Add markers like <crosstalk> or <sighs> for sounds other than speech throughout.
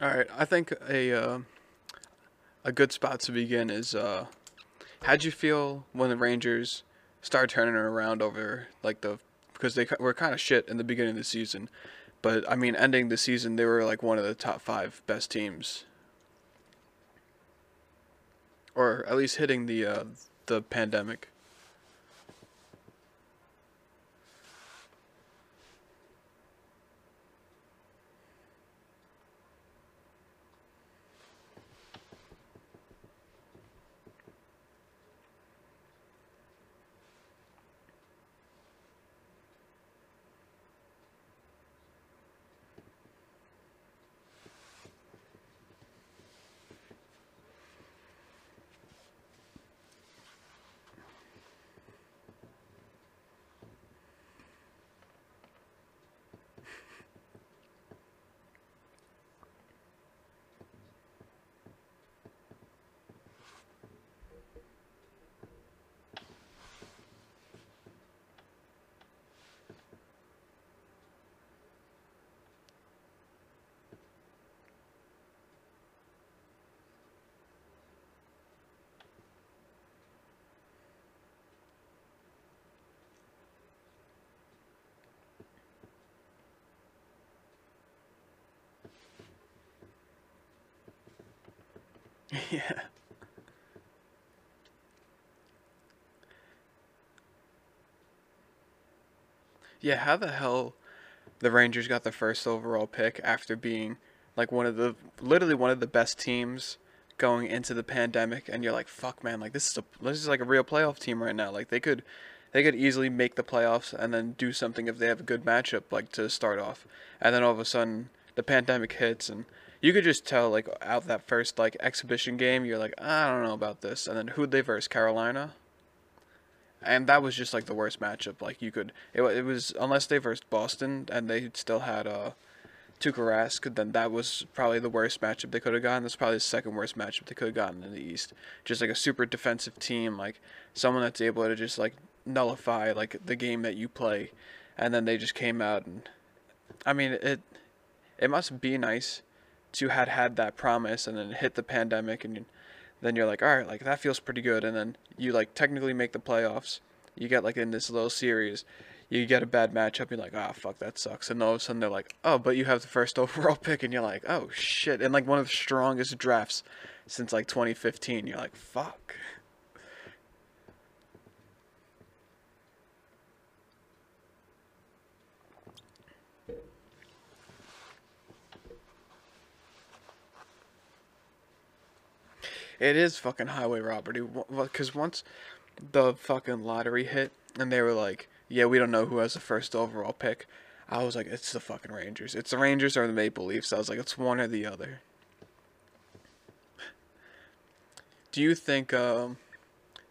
All right, I think a uh, a good spot to begin is uh, how'd you feel when the Rangers started turning around over like the because they were kind of shit in the beginning of the season, but I mean ending the season they were like one of the top five best teams, or at least hitting the uh, the pandemic. <laughs> yeah. Yeah, how the hell the Rangers got the first overall pick after being like one of the literally one of the best teams going into the pandemic and you're like fuck man like this is a this is like a real playoff team right now like they could they could easily make the playoffs and then do something if they have a good matchup like to start off and then all of a sudden the pandemic hits and you could just tell like out that first like exhibition game you're like I don't know about this and then who'd they verse Carolina and that was just like the worst matchup. Like you could, it, it was unless they versed Boston and they still had uh, Tuukka then that was probably the worst matchup they could have gotten. That's probably the second worst matchup they could have gotten in the East. Just like a super defensive team, like someone that's able to just like nullify like the game that you play, and then they just came out and, I mean it, it must be nice, to had had that promise and then hit the pandemic and then you're like, all right, like that feels pretty good, and then you like technically make the playoffs. You get like in this little series, you get a bad matchup, you're like, ah, oh, fuck, that sucks, and all of a sudden they're like, oh, but you have the first <laughs> overall pick, and you're like, oh shit, and like one of the strongest drafts since like 2015, you're like, fuck. It is fucking highway robbery. Because once the fucking lottery hit and they were like, yeah, we don't know who has the first overall pick, I was like, it's the fucking Rangers. It's the Rangers or the Maple Leafs. I was like, it's one or the other. Do you think, um,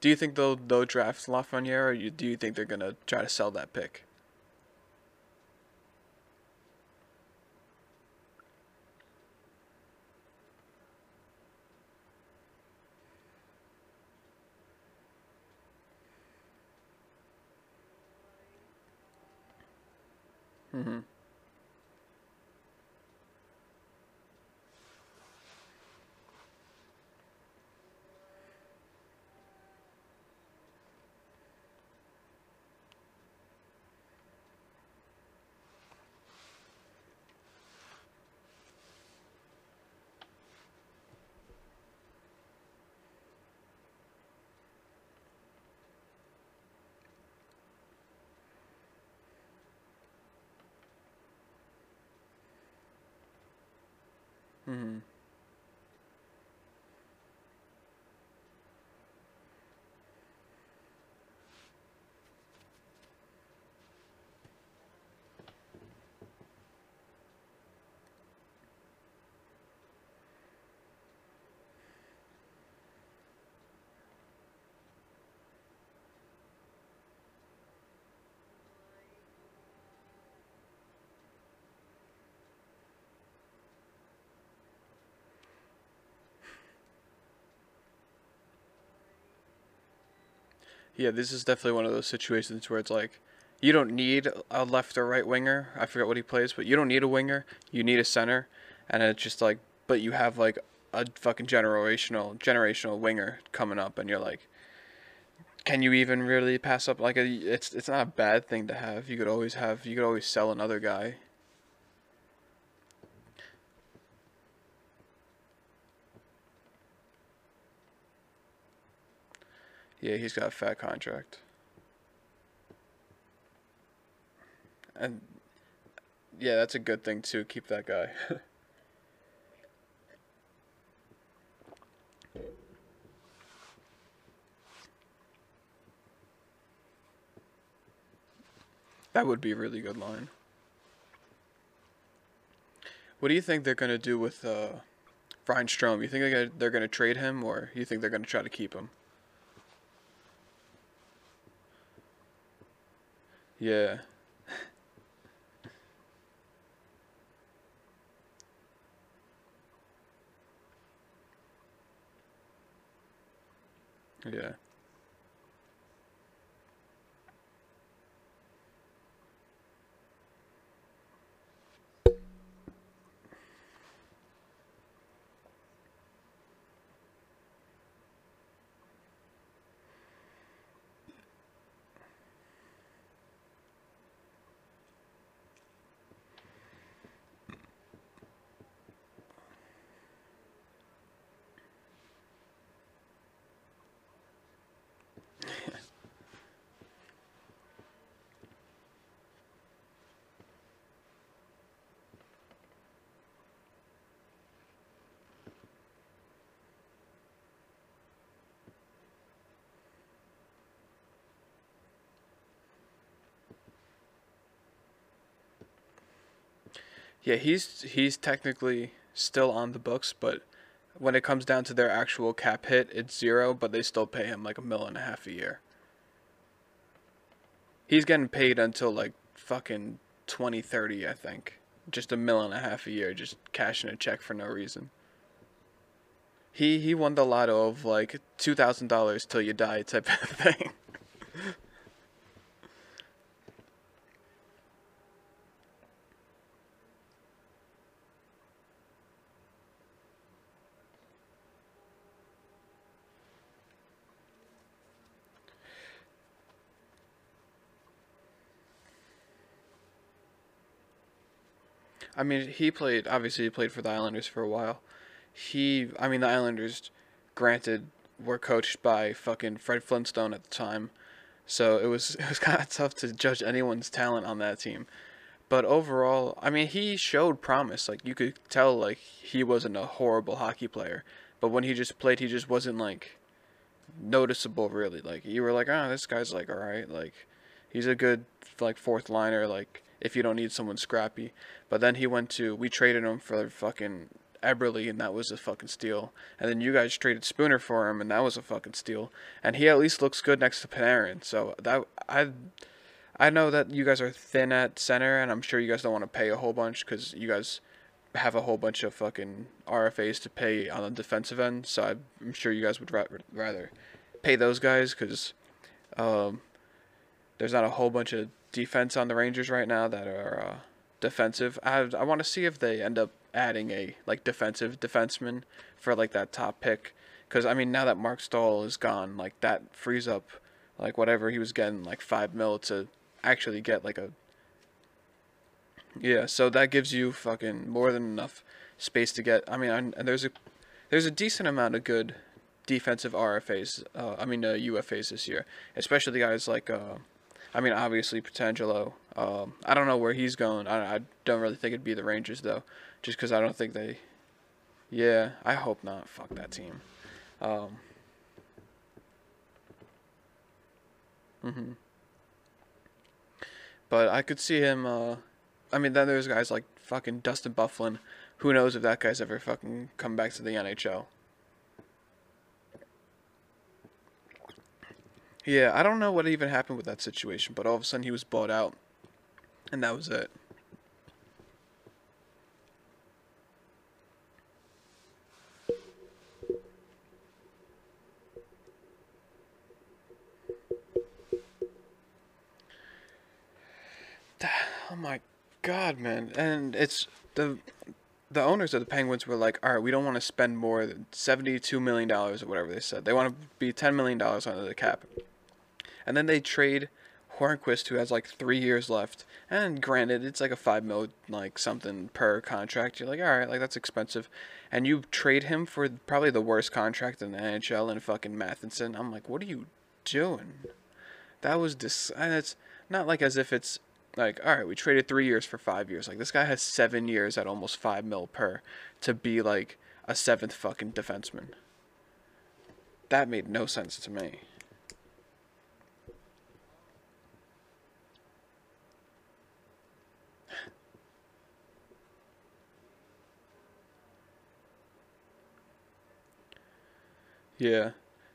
do you think they'll, they'll draft Lafreniere or do you think they're to try to sell that pick? Mm-hmm. Yeah, this is definitely one of those situations where it's like you don't need a left or right winger. I forget what he plays, but you don't need a winger. You need a center, and it's just like but you have like a fucking generational generational winger coming up, and you're like, can you even really pass up like a? It's it's not a bad thing to have. You could always have. You could always sell another guy. Yeah, he's got a fat contract. And yeah, that's a good thing too. Keep that guy. <laughs> that would be a really good line. What do you think they're gonna do with uh, Ryan Strome? You think they're gonna, they're gonna trade him, or you think they're gonna try to keep him? Yeah. Yeah. Yeah, he's he's technically still on the books, but when it comes down to their actual cap hit, it's zero, but they still pay him like a million and a half a year. He's getting paid until like fucking 2030, I think. Just a million and a half a year, just cashing a check for no reason. He he won the lotto of like two thousand dollars till you die type <laughs> of thing. I mean, he played. Obviously, he played for the Islanders for a while. He, I mean, the Islanders, granted, were coached by fucking Fred Flintstone at the time, so it was <laughs> it was kind of tough to judge anyone's talent on that team. But overall, I mean, he showed promise. Like you could tell, like he wasn't a horrible hockey player, but when he just played, he just wasn't like noticeable really. Like you were like, oh, this guy's like all right. Like he's a good like fourth liner. Like if you don't need someone scrappy. But then he went to we traded him for fucking Eberle, and that was a fucking steal. And then you guys traded Spooner for him, and that was a fucking steal. And he at least looks good next to Panarin. So that I, I know that you guys are thin at center, and I'm sure you guys don't want to pay a whole bunch because you guys have a whole bunch of fucking RFAs to pay on the defensive end. So I'm sure you guys would ra- rather pay those guys because um, there's not a whole bunch of defense on the Rangers right now that are uh, defensive. I I want to see if they end up adding a like defensive defenseman for like that top pick, because I mean now that Marc Staal is gone, like that frees up like whatever he was getting like five mil to actually get like a yeah. So that gives you fucking more than enough space to get. I mean, and there's a there's a decent amount of good defensive RFAs. Uh, I mean uh, UFAs this year, especially the guys like. Uh, I mean, obviously Pietrangelo. Um, I don't know where he's going. I, I don't really think it'd be the Rangers though, just because I don't think they. Yeah, I hope not. Fuck that team. Um, mhm. But I could see him. Uh, I mean, then there's guys like fucking Dustin Byfuglien. Who knows if that guy's ever fucking come back to the NHL? Yeah, I don't know what even happened with that situation, but all of a sudden he was bought out, and that was it. Oh my god, man. And it's the the owners of the Penguins were like, all right, we don't want to spend more than $72 million or whatever they said. They want to be $10 million under the cap. And then they trade Hornqvist, who has like three years left. And granted, it's like a five mil, like something per contract. You're like, all right, like that's expensive. And you trade him for probably the worst contract in the NHL and fucking Matheson. I'm like, what are you doing? That was dis. And it's not like as if it's like, all right, we traded three years for five years. Like this guy has seven years at almost five mil per to be like a seventh fucking defenseman. That made no sense to me. Yeah.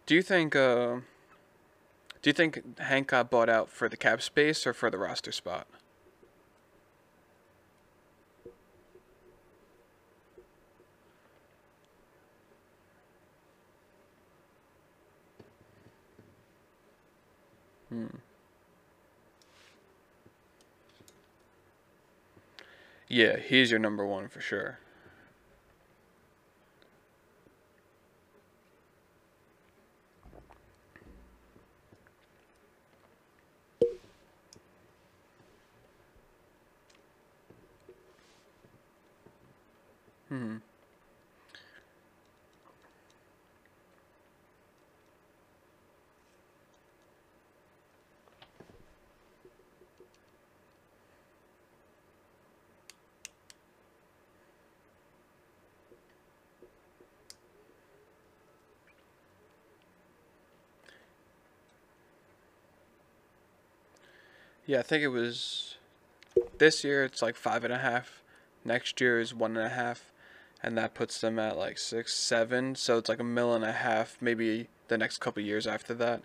Do you think uh do you think Hank got bought out for the cap space or for the roster spot? Hmm. Yeah, he's your number one for sure. Hmm. Yeah, I think it was this year. It's like five and a half. Next year is one and a half, and that puts them at like six, seven. So it's like a mill and a half, maybe the next couple years after that.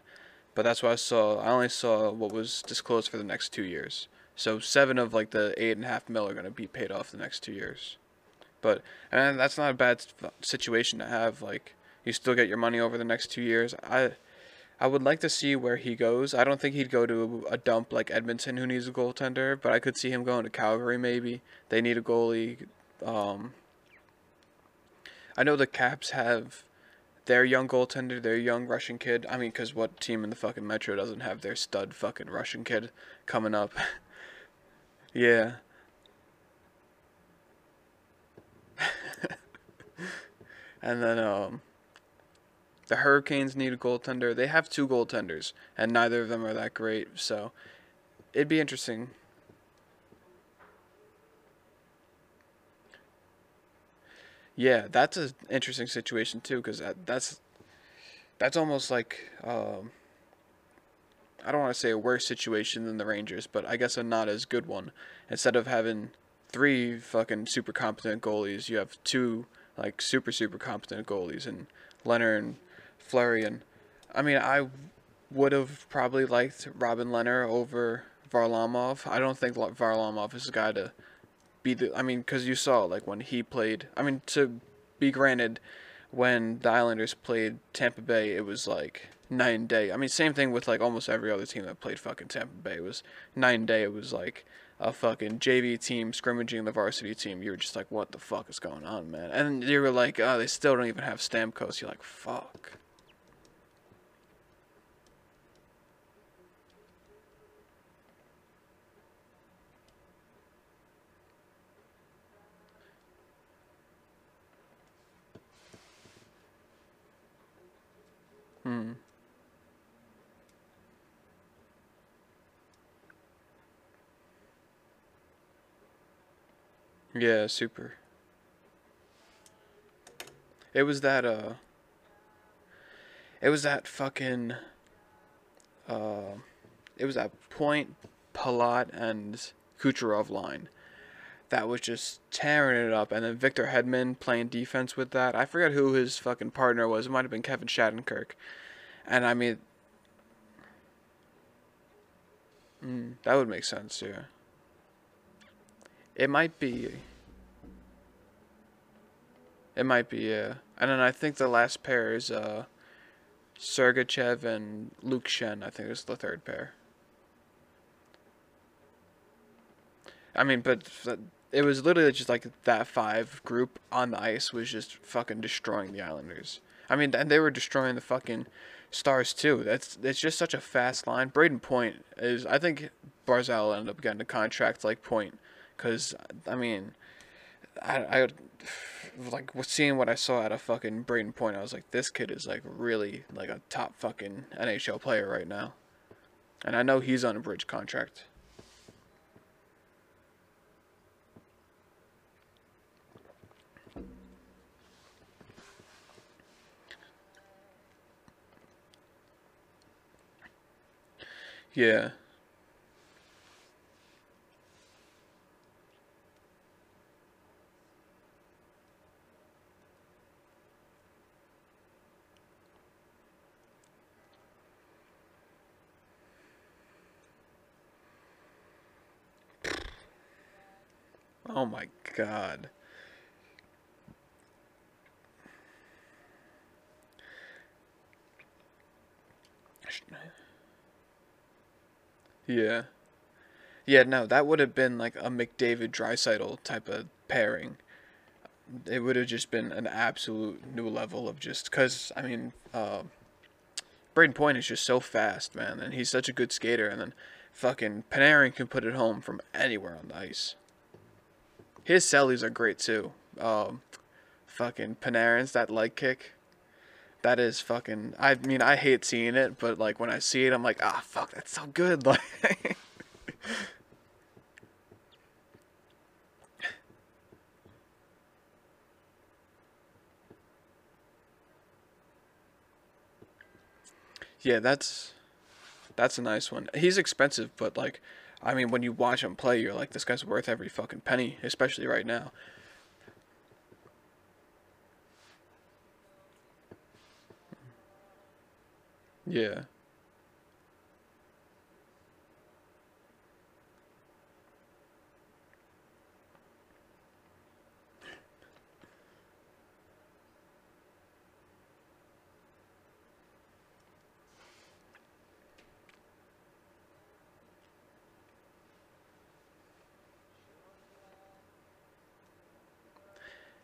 But that's what I saw. I only saw what was disclosed for the next two years. So seven of like the eight and a half mil are gonna be paid off the next two years. But and that's not a bad situation to have. Like you still get your money over the next two years. I I would like to see where he goes. I don't think he'd go to a dump like Edmonton, who needs a goaltender, but I could see him going to Calgary maybe. They need a goalie. Um, I know the Caps have their young goaltender, their young Russian kid. I mean, because what team in the fucking Metro doesn't have their stud fucking Russian kid coming up? <laughs> yeah. <laughs> and then, um, the Hurricanes need a goaltender. They have two goaltenders, and neither of them are that great. So it'd be interesting. Yeah, that's an interesting situation too, because that, that's that's almost like um, I don't want to say a worse situation than the Rangers, but I guess a not as good one. Instead of having three fucking super competent goalies, you have two like super super competent goalies, and Leonard and Fleury. And I mean, I would have probably liked Robin Lehner over Varlamov. I don't think Varlamov is a guy to be the. I mean, because you saw like when he played. I mean, to be granted, when the Islanders played Tampa Bay, it was like and day. I mean, same thing with like almost every other team that played fucking Tampa Bay. It was and day. It was like a fucking JV team scrimmaging the varsity team. You were just like, what the fuck is going on, man? And you were like, oh, they still don't even have Stamkos. You're like, fuck. Hmm. Yeah, super. It was that uh it was that fucking uh it was that point Palat and Kucherov line that was just tearing it up and then Victor Hedman playing defense with that. I forget who his fucking partner was. It might have been Kevin Shattenkirk. And I mean mm, that would make sense, yeah. It might be. It might be, yeah. And then I think the last pair is uh, Sergachev and Luke Schenn. I think is the third pair. I mean, but it was literally just like that five group on the ice was just fucking destroying the Islanders. I mean, and they were destroying the fucking Stars too. That's it's just such a fast line. Brayden Point is. I think Barzal ended up getting a contract like Point, because I mean, I I like seeing what I saw at a fucking Brayden Point. I was like, this kid is like really like a top fucking NHL player right now, and I know he's on a bridge contract. Yeah. Oh my god. Yeah. Yeah, no, that would have been like a McDavid Draisaitl type of pairing. It would have just been an absolute new level of just because I mean, uh, Brayden Point is just so fast, man, and he's such a good skater, and then fucking Panarin can put it home from anywhere on the ice. His sellies are great too. Um, fucking Panarin's that leg kick. That is fucking. I mean, I hate seeing it, but like when I see it, I'm like, ah, fuck, that's so good. <laughs> Like. yeah, that's that's a nice one. He's expensive, but like, I mean, when you watch him play, you're like, this guy's worth every fucking penny, especially right now. Yeah.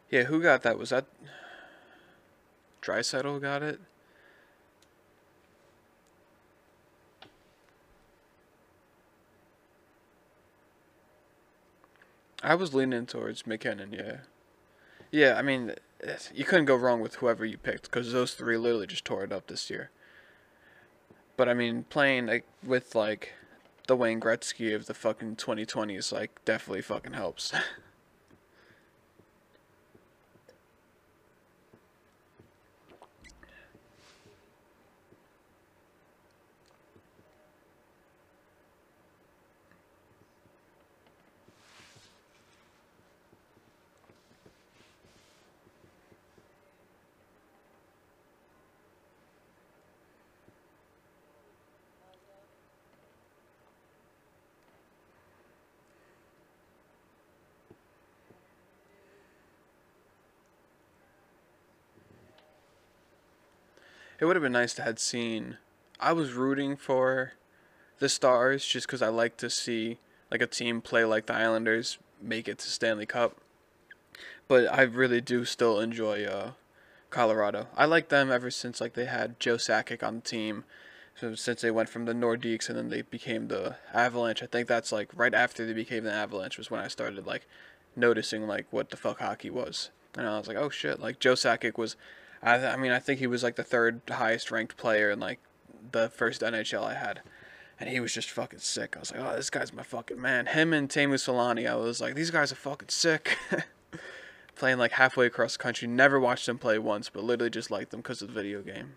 Yeah, who got that? Was that Draisaitl got it? I was leaning towards MacKinnon, yeah. Yeah, I mean, eh, you couldn't go wrong with whoever you picked because those three literally just tore it up this year. But I mean, playing like with like the Wayne Gretzky of the fucking 2020s like definitely fucking helps. <laughs> It would have been nice to had seen. I was rooting for the Stars just because I like to see like a team play like the Islanders make it to Stanley Cup. But I really do still enjoy uh, Colorado. I like them ever since like they had Joe Sakic on the team. So since they went from the Nordiques and then they became the Avalanche, I think that's like right after they became the Avalanche was when I started like noticing like what the fuck hockey was. And I was like, oh shit, like Joe Sakic was I, I mean, I think he was like the third highest ranked player in like the first NHL I had. And he was just fucking sick. I was like, oh, this guy's my fucking man. Him and Teemu Selanne, I was like, these guys are fucking sick. <laughs> Playing like halfway across the country. Never watched them play once, but literally just liked them because of the video game.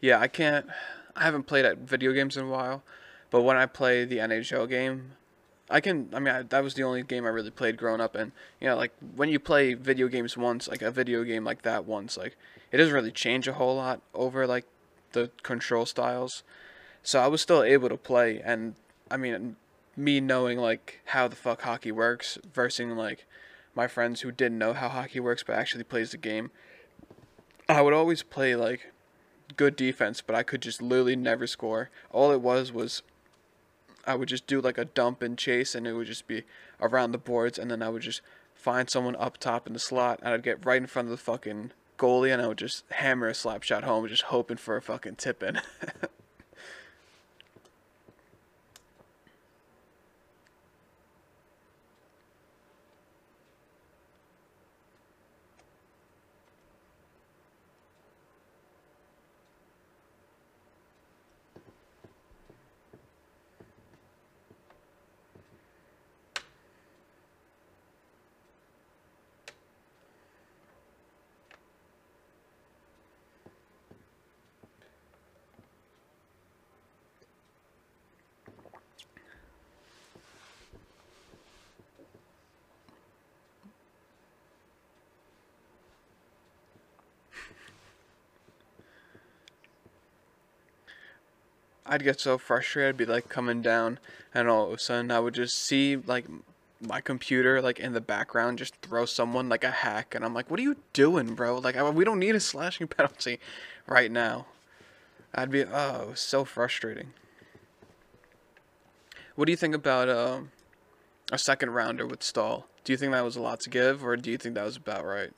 Yeah, I can't. I haven't played at video games in a while. But when I play the NHL game, I can. I mean, I, that was the only game I really played growing up, and you know, like when you play video games once, like a video game like that once, like it doesn't really change a whole lot over like the control styles. So I was still able to play, and I mean, me knowing like how the fuck hockey works versus like my friends who didn't know how hockey works but actually plays the game. I would always play like good defense, but I could just literally never score. All it was was I would just do like a dump and chase, and it would just be around the boards, and then I would just find someone up top in the slot, and I'd get right in front of the fucking goalie, and I would just hammer a slap shot home, just hoping for a fucking tip in. <laughs> I'd get so frustrated. I'd be like coming down, and all of a sudden I would just see like my computer like in the background just throw someone like a hack, and I'm like, "What are you doing, bro? Like, I, we don't need a slashing <laughs> penalty right now." I'd be oh, so frustrating. What do you think about uh, a second rounder with Staal? Do you think that was a lot to give, or do you think that was about right?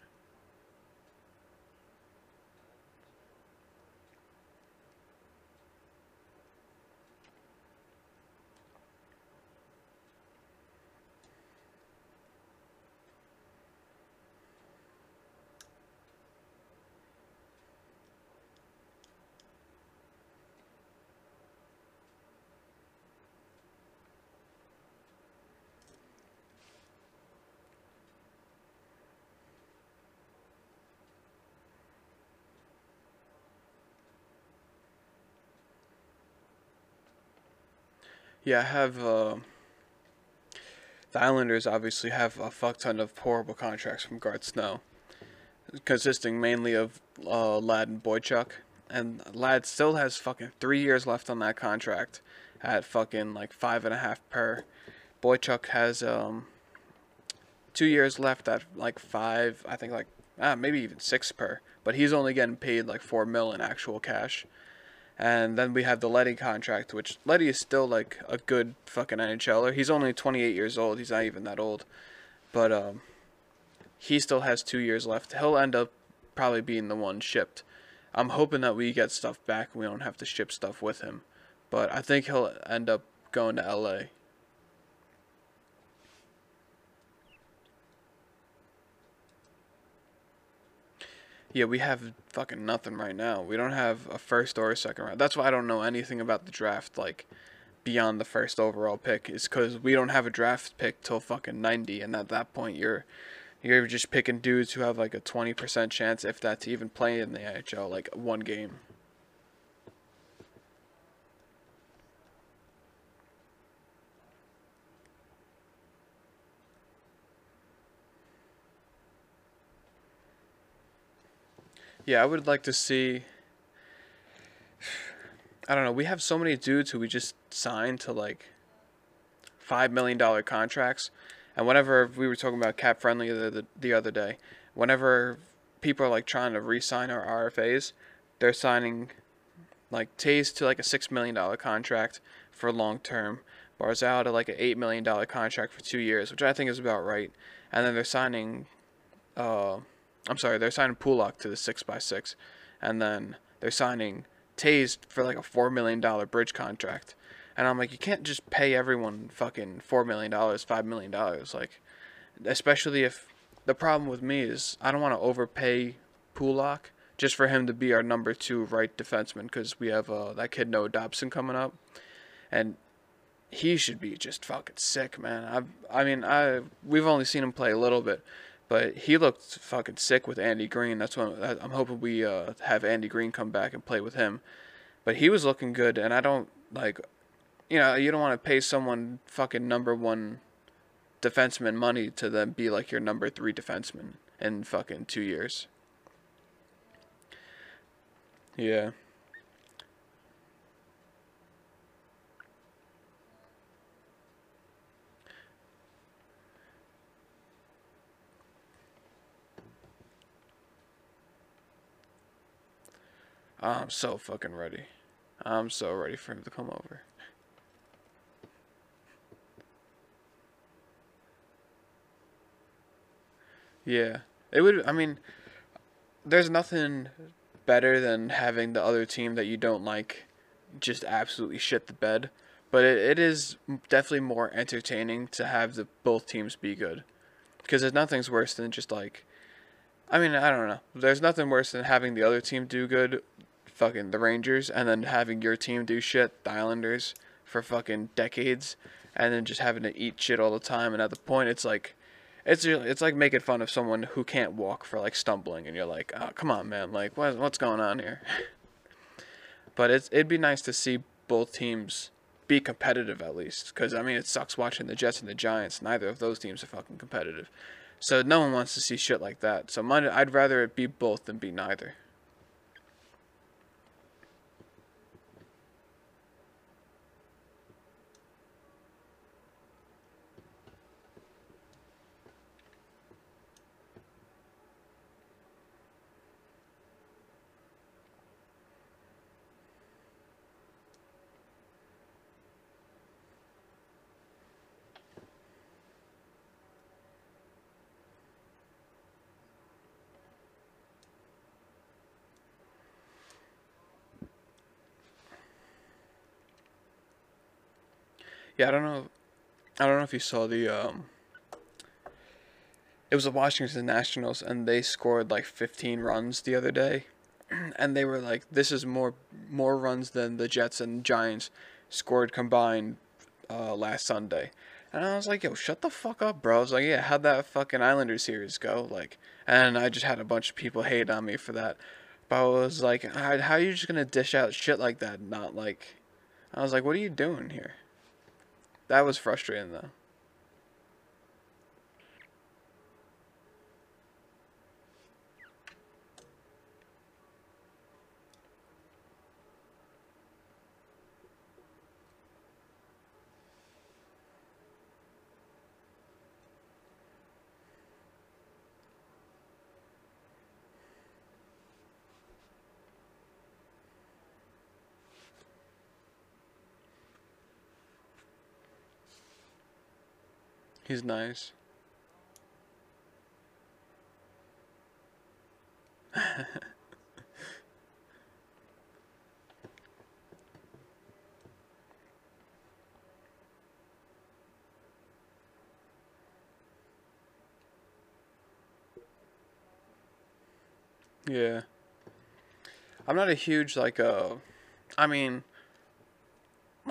Yeah, I have. Uh, the Islanders obviously have a fuck ton of horrible contracts from Garth Snow, consisting mainly of uh, Ladd and Boychuk. And Ladd still has fucking three years left on that contract at fucking like five and a half per. Boychuk has um, two years left at like five, I think like ah, maybe even six per. But he's only getting paid like four mil in actual cash. And then we have the Leddy contract, which Leddy is still like a good fucking NHLer. He's only 28 years old. He's not even that old. But um, he still has two years left. He'll end up probably being the one shipped. I'm hoping that we get stuff back and we don't have to ship stuff with him. But I think he'll end up going to LA. Yeah, we have fucking nothing right now. We don't have a first or a second round. That's why I don't know anything about the draft, like, beyond the first overall pick, is because we don't have a draft pick till fucking 90, and at that point, you're you're just picking dudes who have like a 20% chance, if that, to even play in the NHL, like one game. Yeah, I would like to see. I don't know. We have so many dudes who we just signed to like five million dollar contracts, and whenever we were talking about CapFriendly the, the the other day, whenever people are like trying to re-sign our RFAs, they're signing like Toews to like a six million dollar contract for long term, Barzal to like an eight million dollar contract for two years, which I think is about right, and then they're signing. Uh, I'm sorry, they're signing Pulock to the six x six, and then they're signing Toews for like a four million dollar bridge contract, and I'm like, you can't just pay everyone fucking four million dollars, five million dollars, like, especially if the problem with me is I don't want to overpay Pulock just for him to be our number two right defenseman because we have uh, that kid Noah Dobson coming up, and he should be just fucking sick, man. I I mean I we've only seen him play a little bit, but he looked fucking sick with Andy Greene. That's what I'm hoping we uh, have Andy Greene come back and play with him. But he was looking good, and I don't like, you know, you don't want to pay someone fucking number one defenseman money to then be like your number three defenseman in fucking two years. Yeah. I'm so fucking ready. I'm so ready for him to come over. Yeah. It would I mean there's nothing better than having the other team that you don't like just absolutely shit the bed. But it, it is definitely more entertaining to have the both teams be good. Because there's nothing's worse than just like I mean, I don't know. There's nothing worse than having the other team do good, fucking the Rangers, and then having your team do shit, the Islanders, for fucking decades, and then just having to eat shit all the time. And at the point, it's like, it's it's like making fun of someone who can't walk for like stumbling, and you're like, oh come on, man, like what what's going on here? <laughs> but it's it'd be nice to see both teams be competitive at least, because I mean it sucks watching the Jets and the Giants. Neither of those teams are fucking competitive. So no one wants to see shit like that. So mine, I'd rather it be both than be neither. Yeah, I don't know. I don't know if you saw the. Um, it was the Washington Nationals, and they scored like 15 runs the other day, <clears throat> and they were like, "This is more more runs than the Jets and Giants scored combined uh, last Sunday." And I was like, "Yo, shut the fuck up, bro." I was like, "Yeah, how'd that fucking Islanders series go?" Like, and I just had a bunch of people hate on me for that. But I was like, "How, how are you just gonna dish out shit like that?" Not like, I was like, "What are you doing here?" That was frustrating though. He's nice. <laughs> yeah. I'm not a huge like uh I mean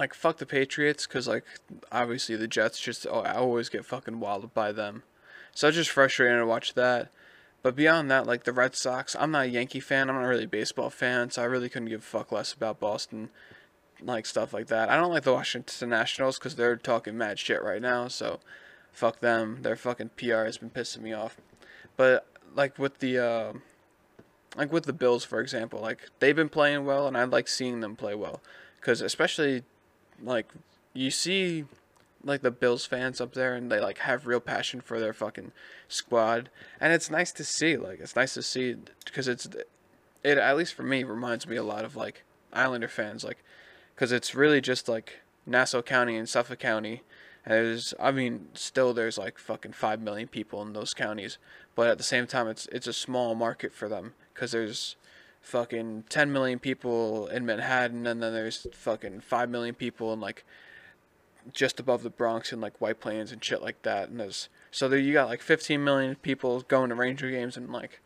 like fuck the Patriots because like obviously the Jets just oh, I always get fucking walled by them, so it's just frustrating to watch that. But beyond that, like the Red Sox, I'm not a Yankee fan. I'm not really a baseball fan, so I really couldn't give a fuck less about Boston, like stuff like that. I don't like the Washington Nationals because they're talking mad shit right now. So, fuck them. Their fucking PR has been pissing me off. But like with the, uh, like with the Bills, for example, like they've been playing well, and I like seeing them play well, because especially like you see like the Bills fans up there and they like have real passion for their fucking squad. And it's nice to see like it's nice to see because it's it at least for me reminds me a lot of like Islander fans like cuz it's really just like Nassau County and Suffolk County. And there's I mean still there's like fucking 5 million people in those counties. But at the same time it's it's a small market for them cuz there's fucking 10 million people in Manhattan, and then there's fucking 5 million people in like just above the Bronx and like White Plains and shit like that. And there's so there you got like 15 million people going to Ranger games and like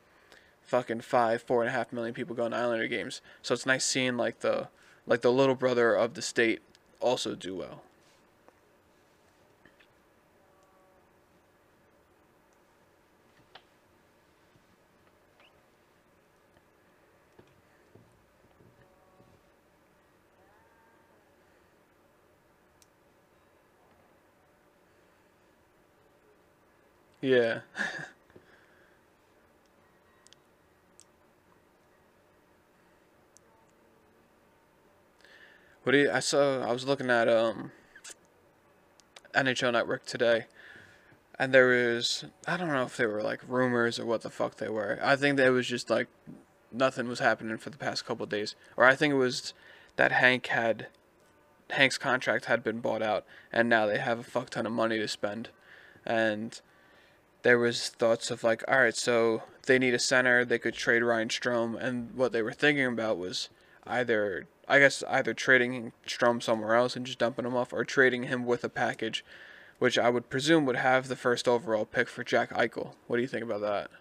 fucking five, four and a half million people going to Islander games. So it's nice seeing like the like the little brother of the state also do well. Yeah. <laughs> what do you, I saw I was looking at um NHL Network today and there was I don't know if they were like rumors or what the fuck they were. I think that it was just like nothing was happening for the past couple days. Or I think it was that Hank had Hank's contract had been bought out, and now they have a fuck ton of money to spend, and there was thoughts of like, all right, so they need a center, they could trade Ryan Strome, and what they were thinking about was either, I guess, either trading Strome somewhere else and just dumping him off, or trading him with a package, which I would presume would have the first overall pick for Jack Eichel. What do you think about that?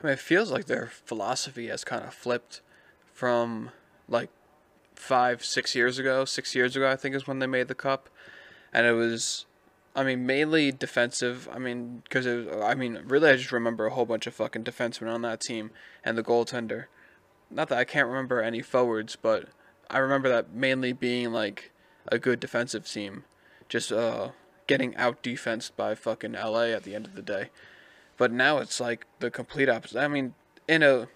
I mean, it feels like their philosophy has kind of flipped from like five, six years ago. Six years ago, I think, is when they made the cup, and it was, I mean, mainly defensive. I mean, because it was, I mean, really, I just remember a whole bunch of fucking defensemen on that team and the goaltender. Not that I can't remember any forwards, but I remember that mainly being like a good defensive team, just uh getting out defensed by fucking LA at the end of the day. But now it's like the complete opposite. I mean, in a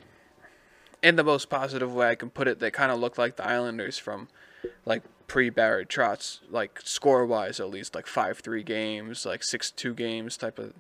in the most positive way I can put it, they kind of look like the Islanders from like pre Barry Trotz, like score wise at least, like five three games, like six two games type of.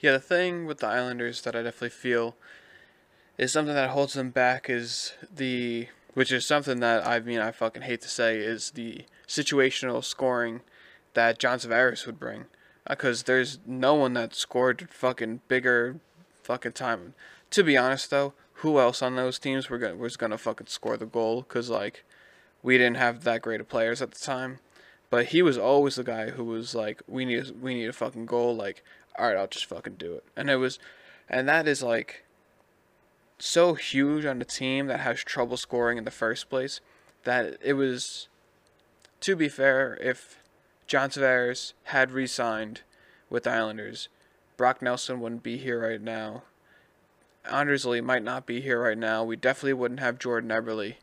Yeah, the thing with the Islanders that I definitely feel is something that holds them back is the which is something that I mean I fucking hate to say is the situational scoring that John Tavares would bring because uh, there's no one that scored fucking bigger fucking time. To be honest though, who else on those teams were gonna, was gonna fucking score the goal? Cause like we didn't have that great of players at the time, but he was always the guy who was like, we need we need a fucking goal. Like all right, I'll just fucking do it. And it was, and that is like so huge on a team that has trouble scoring in the first place that it was, to be fair, if John Tavares had re signed with the Islanders, Brock Nelson wouldn't be here right now. Anders Lee might not be here right now. We definitely wouldn't have Jordan Eberle.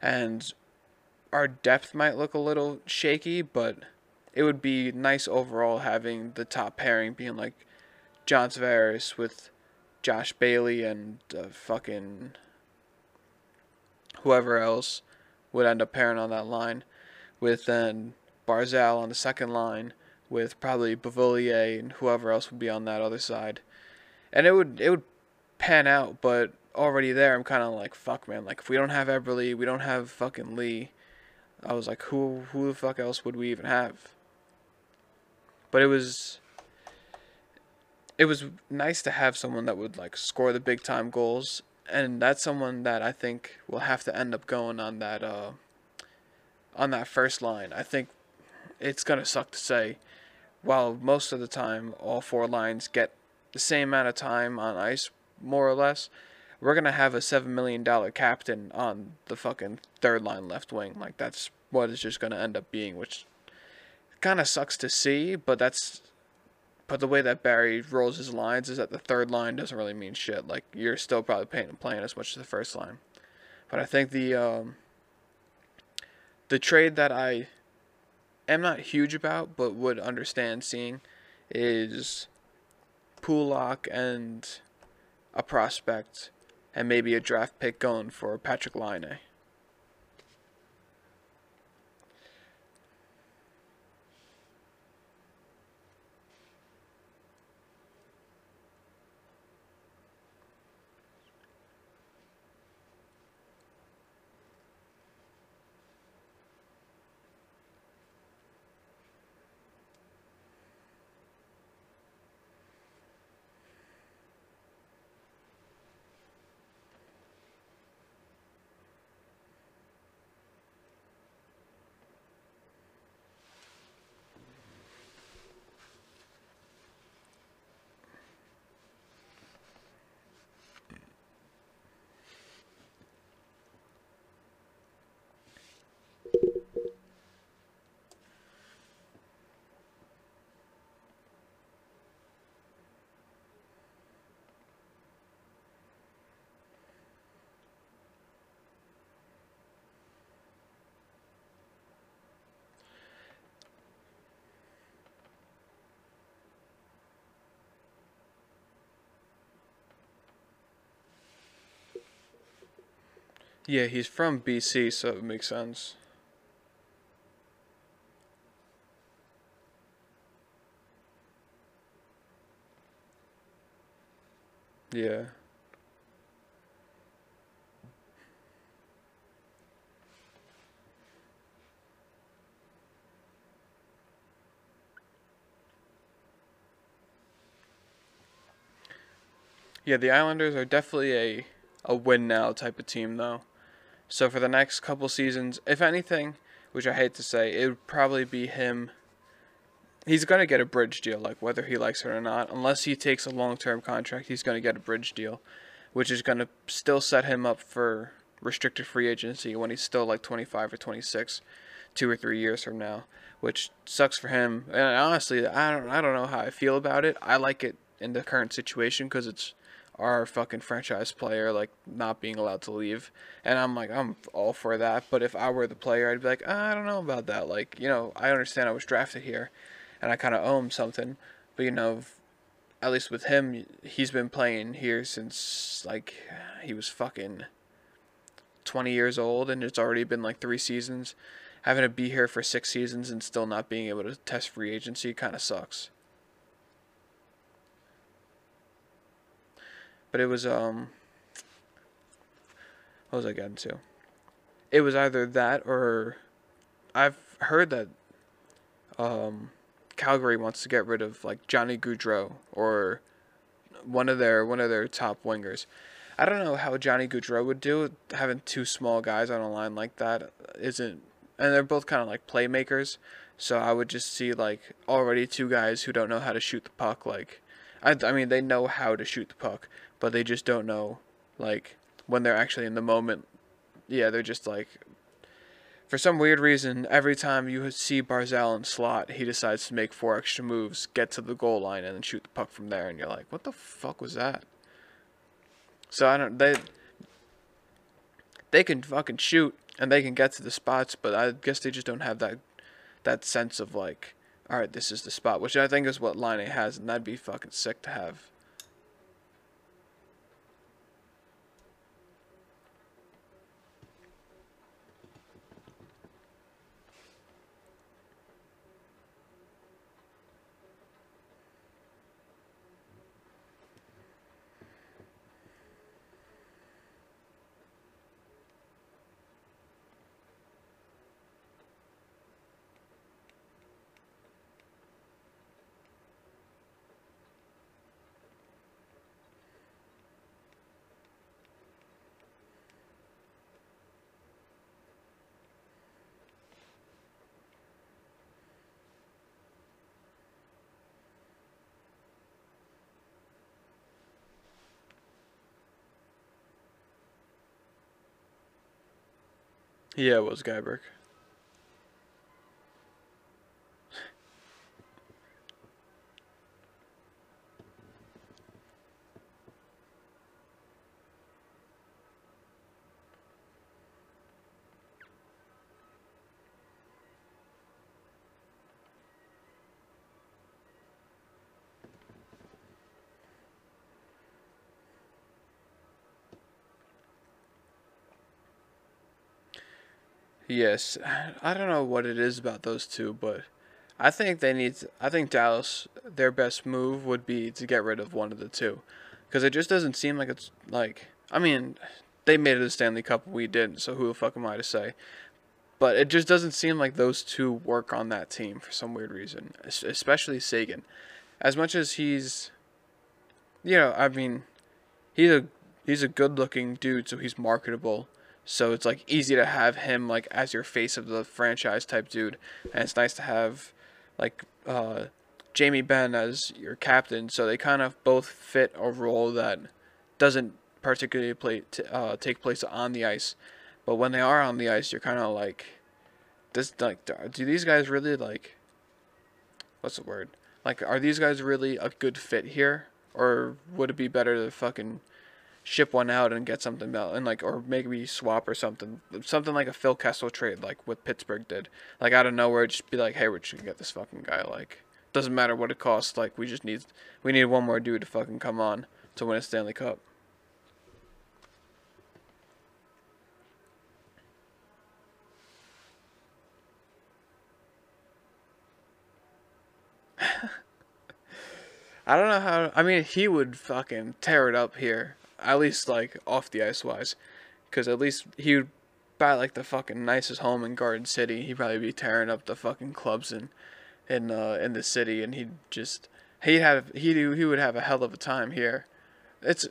And our depth might look a little shaky, but it would be nice overall having the top pairing being like John Tavares with Josh Bailey and uh, fucking whoever else would end up pairing on that line, with then Barzal on the second line, with probably Beauvillier and whoever else would be on that other side, and it would it would pan out. But already there, I'm kind of like fuck, man. Like if we don't have Eberle, we don't have fucking Lee. I was like, who who the fuck else would we even have? But it was it was nice to have someone that would like score the big time goals and that's someone that I think will have to end up going on that uh, on that first line. I think it's gonna suck to say, while most of the time all four lines get the same amount of time on ice, more or less, we're gonna have a seven million dollar captain on the fucking third line left wing. Like that's what it's just gonna end up being, which kind of sucks to see, but that's but the way that Barry rolls his lines is that the third line doesn't really mean shit. Like you're still probably paying playing as much as the first line. But I think the um, the trade that I am not huge about, but would understand seeing, is Pulock and a prospect, and maybe a draft pick going for Patrik Laine. Yeah, he's from BC, so it makes sense. Yeah. Yeah, the Islanders are definitely a a win now type of team though. So for the next couple seasons, if anything, which I hate to say, it would probably be him. He's going to get a bridge deal, like whether he likes it or not. Unless he takes a long term contract, he's going to get a bridge deal, which is going to still set him up for restricted free agency when he's still like 25 or 26, two or three years from now, which sucks for him. And honestly, I don't, I don't know how I feel about it. I like it in the current situation because it's our fucking franchise player like not being allowed to leave. And i'm like i'm all for that. But if i were the player i'd be like ah, i don't know about that. Like you know i understand i was drafted here and i kind of owe him something. But you know at least with him he's been playing here since like he was fucking 20 years old and it's already been like three seasons. Having to be here for six seasons and still not being able to test free agency kind of sucks But it was um what was I getting to? It was either that or I've heard that um Calgary wants to get rid of like Johnny Gaudreau or one of their one of their top wingers. I don't know how Johnny Gaudreau would do having two small guys on a line like that isn't and they're both kind of like playmakers. So I would just see like already two guys who don't know how to shoot the puck like I I mean they know how to shoot the puck, but they just don't know like when they're actually in the moment yeah they're just like for some weird reason, every time you see Barzal in slot, he decides to make four extra moves, get to the goal line, and then shoot the puck from there. And you're like, what the fuck was that? So I don't. They they can fucking shoot and they can get to the spots, but I guess they just don't have that that sense of like, all right, this is the spot, which I think is what Laine has, and that'd be fucking sick to have. Yeah, it was Guyberg. Yes, I don't know what it is about those two, but I think they need. To, I think Dallas, their best move would be to get rid of one of the two, because it just doesn't seem like it's like. I mean, they made it a Stanley Cup, we didn't. So who the fuck am I to say? But it just doesn't seem like those two work on that team for some weird reason, especially Seguin. As much as he's, you know, I mean, he's a he's a good looking dude, so he's marketable so it's like easy to have him like as your face of the franchise type dude, and it's nice to have like uh, Jamie Benn as your captain. So they kind of both fit a role that doesn't particularly play t- uh, take place on the ice, but when they are on the ice, you're kind of like, this like do these guys really like? What's the word? Like, are these guys really a good fit here, or would it be better to fucking ship one out and get something else, and like or maybe swap or something, something like a Phil Kessel trade, like what Pittsburgh did. Like out of nowhere, just be like, hey, we're just gonna get this fucking guy. Like doesn't matter what it costs. Like we just need we need one more dude to fucking come on to win a Stanley Cup. <laughs> I don't know how. I mean, he would fucking tear it up here at least like off the ice wise, because at least he would buy like the fucking nicest home in Garden City. He'd probably be tearing up the fucking clubs in in uh, in the city, and he'd just he'd have he he would have a hell of a time here. It's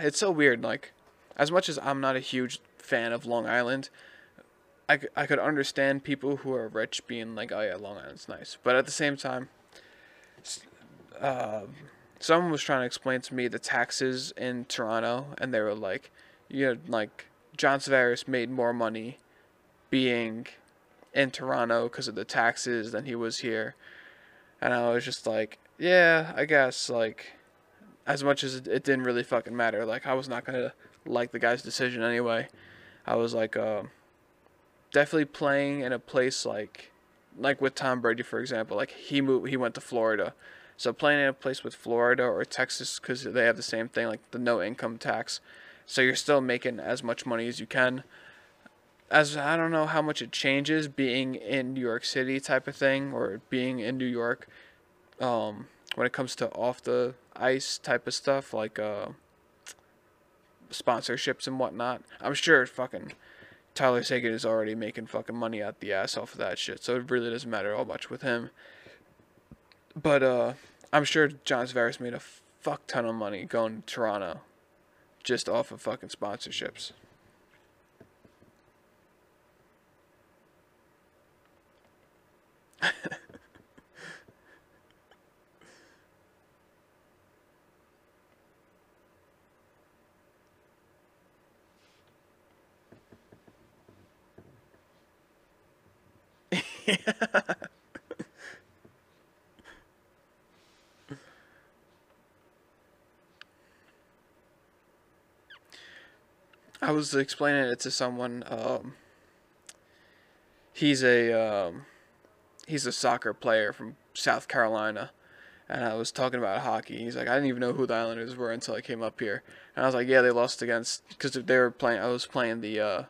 it's so weird. Like as much as I'm not a huge fan of Long Island. I, I could understand people who are rich being like, oh yeah, Long Island's nice. But at the same time, uh, someone was trying to explain to me the taxes in Toronto, and they were like, you know, like John Tavares made more money being in Toronto because of the taxes than he was here, and I was just like, yeah, I guess like, as much as it, it didn't really fucking matter, like I was not gonna like the guy's decision anyway. I was like, uh, definitely playing in a place like, like with Tom Brady for example, like he moved, he went to Florida so playing in a place with Florida or Texas, because they have the same thing, like the no income tax, so you're still making as much money as you can. As I don't know how much it changes being in New York City type of thing, or being in New York, um, when it comes to off the ice type of stuff, like uh, sponsorships and whatnot. I'm sure fucking Tyler Seguin is already making fucking money out the ass off of that shit, so it really doesn't matter all much with him. But uh, I'm sure John Tavares made a fuck ton of money going to Toronto just off of fucking sponsorships. <laughs> I was explaining it to someone. Um, he's a um, he's a soccer player from South Carolina, and I was talking about hockey. He's like, I didn't even know who the Islanders were until I came up here, and I was like, yeah, they lost against because they were playing. I was playing the uh,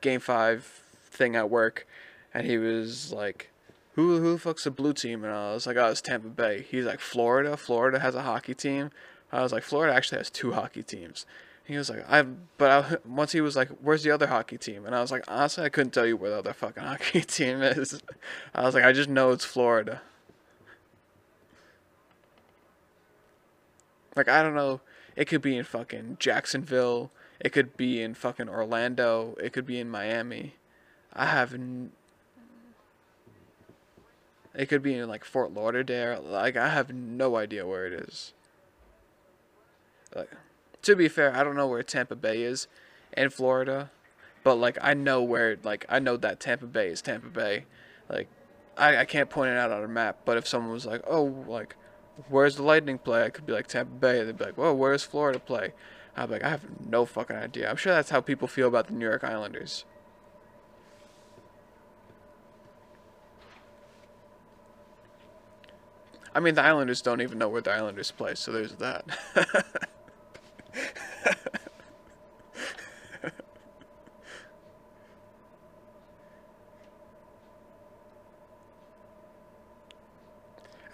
game five thing at work, and he was like, who who the fuck's the blue team? And I was like, oh, it's Tampa Bay. He's like, Florida. Florida has a hockey team. I was like, Florida actually has two hockey teams. He was like, I, but I, once he was like, where's the other hockey team? And I was like, honestly, I couldn't tell you where the other fucking <laughs> hockey team is. I was like, I just know it's Florida. Like, I don't know. It could be in fucking Jacksonville. It could be in fucking Orlando. It could be in Miami. I have. N- it could be in like Fort Lauderdale. Like, I have no idea where it is. Like to be fair, I don't know where Tampa Bay is in Florida, but like I know where like I know that Tampa Bay is Tampa Bay. Like I, I can't point it out on a map, but if someone was like, "Oh, like where's the Lightning play?" I could be like Tampa Bay. They'd be like, "Well, where's Florida play?" I'd be like, "I have no fucking idea." I'm sure that's how people feel about the New York Islanders. I mean, the Islanders don't even know where the Islanders play, so there's that. <laughs> <laughs>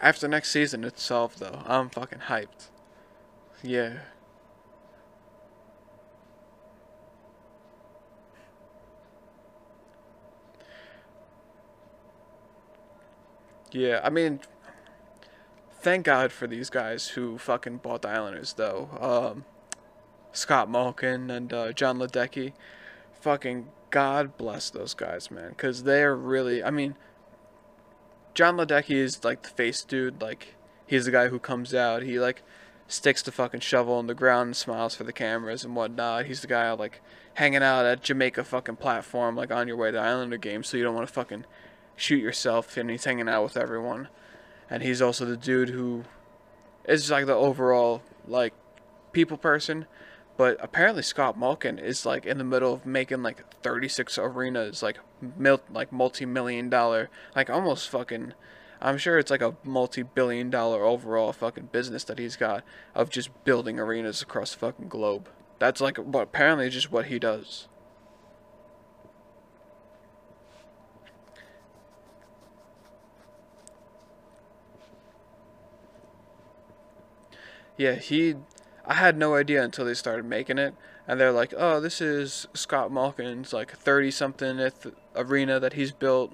After next season itself, though, I'm fucking hyped. Yeah. Yeah, I mean, thank God for these guys who fucking bought the Islanders, though. Um, Scott Malkin and uh, Jon Ledecky. Fucking God bless those guys, man, because they're really. I mean, Jon Ledecky is like the face dude. Like he's the guy who comes out. He like sticks the fucking shovel in the ground and smiles for the cameras and whatnot. He's the guy like hanging out at Jamaica fucking platform like on your way to Islander game, so you don't want to fucking shoot yourself. And he's hanging out with everyone. And he's also the dude who is like the overall like people person but apparently Scott Malkin is like in the middle of making like 36 arenas, like mil- like multi-million dollar, like almost fucking. I'm sure it's like a multi-billion dollar overall fucking business that he's got of just building arenas across the fucking globe. That's like what apparently just what he does. Yeah, he I had no idea until they started making it, and they're like, "Oh, this is Scott Malkin's like thirty something arena that he's built.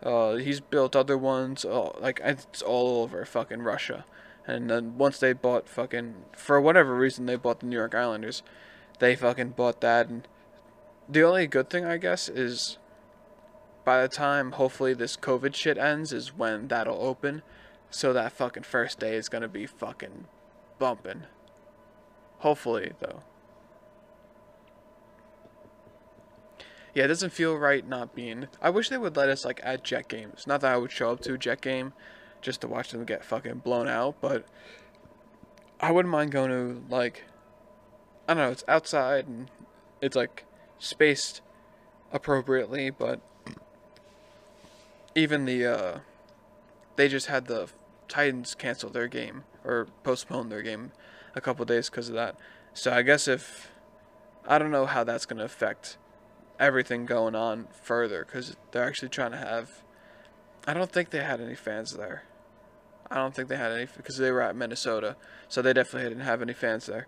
Uh, he's built other ones, uh, like it's all over fucking Russia." And then once they bought fucking for whatever reason they bought the New York Islanders, they fucking bought that. And the only good thing I guess is, by the time hopefully this COVID shit ends, is when that'll open. So that fucking first day is gonna be fucking bumping. Hopefully, though. Yeah, it doesn't feel right not being. I wish they would let us like at jet games. Not that I would show up to a jet game, just to watch them get fucking blown out, but I wouldn't mind going to like. I don't know. It's outside and it's like spaced appropriately, but even the uh, they just had the Titans cancel their game or postpone their game a couple days because of that. So I guess if I don't know how that's going to affect everything going on further because they're actually trying to have. I don't think they had any fans there. I don't think they had any because they were at Minnesota, so they definitely didn't have any fans there.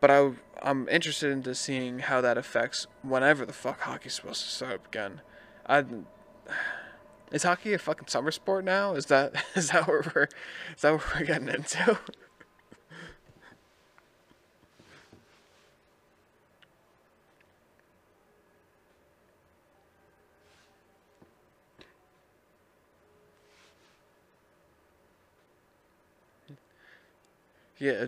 But I, I'm interested into seeing how that affects whenever the fuck hockey's supposed to start up again. I, <sighs> is hockey a fucking summer sport now? Is that <laughs> is that what we're is that what we're getting into? <laughs> Yeah.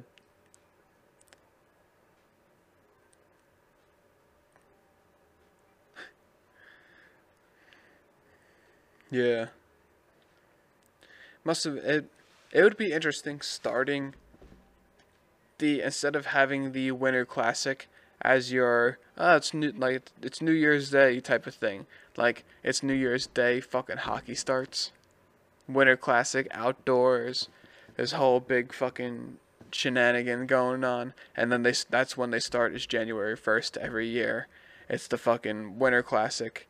Yeah. Must have it. It would be interesting starting the instead of having the Winter Classic as your uh it's new like it's New Year's Day type of thing. Like it's New Year's Day, fucking hockey starts. Winter Classic outdoors. This whole big fucking shenanigan going on, and then they that's when they start is January first every year. It's the fucking Winter Classic,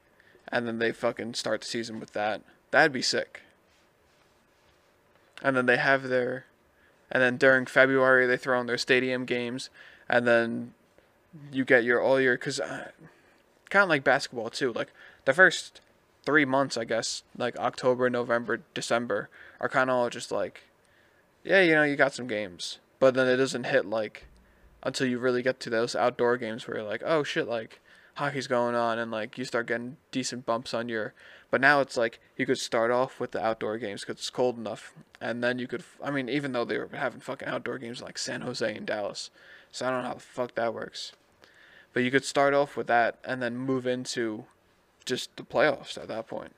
and then they fucking start the season with that. That'd be sick. And then they have their, and then during February they throw in their stadium games, and then you get your all your because uh, kind of like basketball too. Like the first three months, I guess, like October, November, December, are kind of all just like, yeah, you know, you got some games, but then it doesn't hit like until you really get to those outdoor games where you're like, oh shit, like hockey's going on, and like you start getting decent bumps on your. But now it's like you could start off with the outdoor games because it's cold enough, and then you could. I mean, even though they were having fucking outdoor games like San Jose and Dallas, so I don't know how the fuck that works. But you could start off with that and then move into just the playoffs at that point.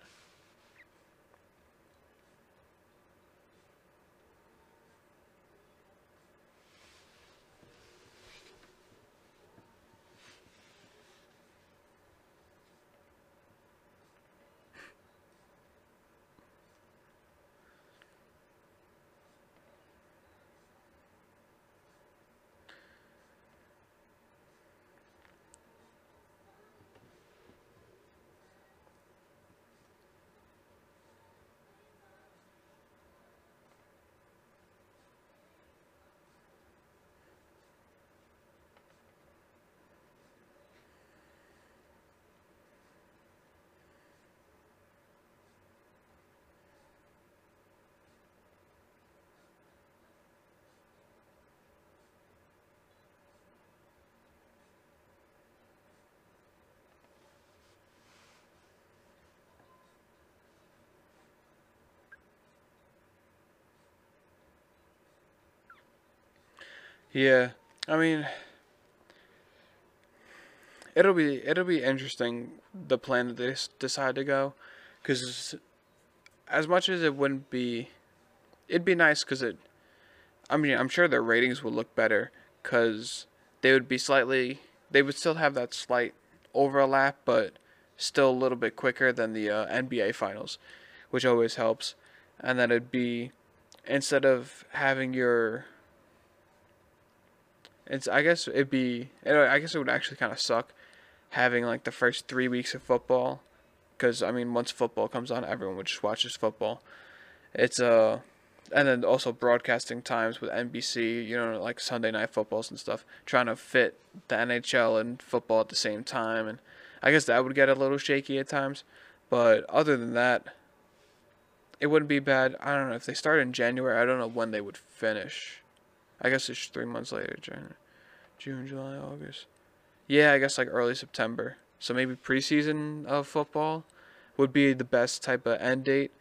Yeah, I mean, it'll be it'll be interesting the plan that they decide to go, because as much as it wouldn't be, it'd be nice because it. I mean, I'm sure their ratings would look better because they would be slightly. They would still have that slight overlap, but still a little bit quicker than the uh, NBA finals, which always helps. And then it'd be instead of having your it's I guess it'd be I guess it would actually kind of suck having like the first three weeks of football, because I mean once football comes on, everyone would just watch this football. It's uh, and then also broadcasting times with NBC, you know, like Sunday night footballs and stuff, trying to fit the NHL and football at the same time, and I guess that would get a little shaky at times. But other than that, it wouldn't be bad. I don't know if they start in January. I don't know when they would finish. I guess it's three months later. June, June, July, August. Yeah, I guess like early September. So maybe preseason of football would be the best type of end date.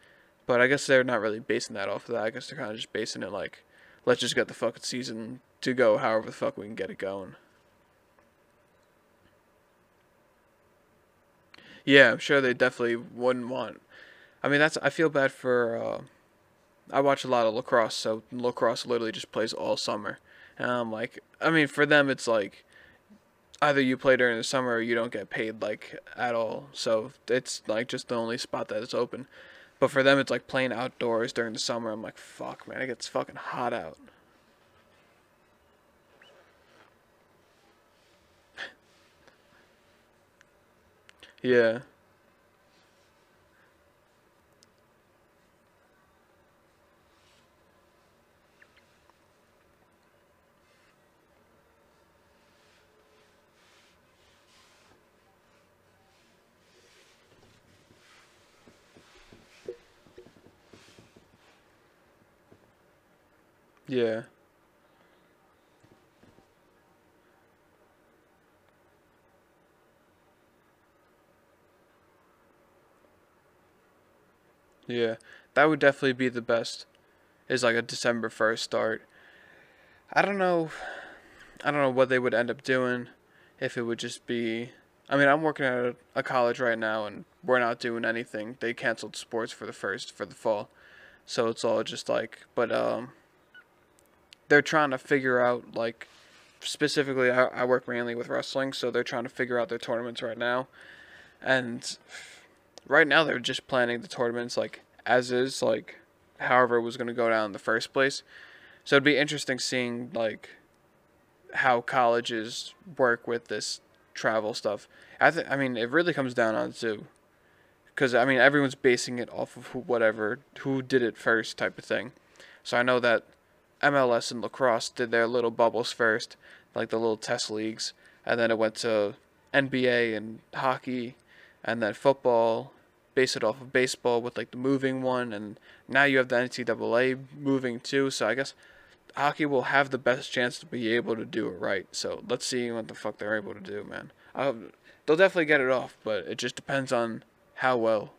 But I guess they're not really basing that off of that. I guess they're kind of just basing it like, let's just get the fucking season to go however the fuck we can get it going. Yeah, I'm sure they definitely wouldn't want. I mean, that's I feel bad for uh, I watch a lot of lacrosse, so lacrosse literally just plays all summer. And I'm like, I mean, for them, it's like either you play during the summer or you don't get paid like at all. So it's like just the only spot that is open. But for them, it's like playing outdoors during the summer. I'm like, fuck, man, it gets fucking hot out. <laughs> Yeah. Yeah. Yeah. That would definitely be the best. Is like a December 1st start. I don't know I don't know what they would end up doing if it would just be I mean, I'm working at a, a college right now, and we're not doing anything. They canceled sports for the first for the fall, so it's all just like. But um, they're trying to figure out like specifically. I, I work mainly with wrestling, so they're trying to figure out their tournaments right now, and right now they're just planning the tournaments like as is, like however it was going to go down in the first place. So it'd be interesting seeing like how colleges work with this travel stuff. I think I mean, it really comes down on to because I mean everyone's basing it off of who, whatever who did it first type of thing. So I know that MLS and lacrosse did their little bubbles first, like the little test leagues, and then it went to NBA and hockey, and then football. Base it off of baseball with like the moving one, and now you have the NCAA moving too. So I guess hockey will have the best chance to be able to do it right. So let's see what the fuck they're able to do, man. Um, they'll definitely get it off, but it just depends on how well.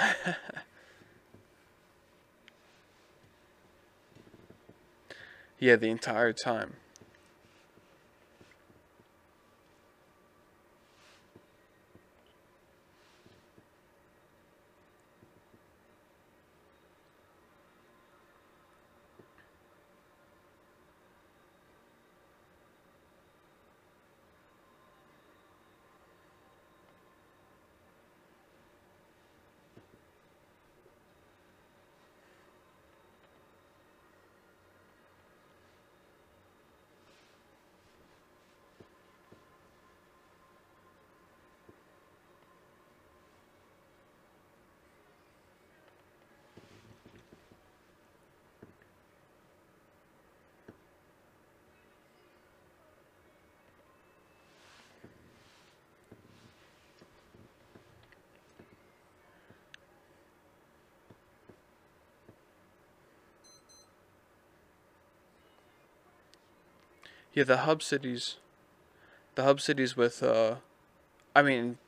<laughs> yeah, the entire time. Yeah, the hub cities, the hub cities with, uh, I mean,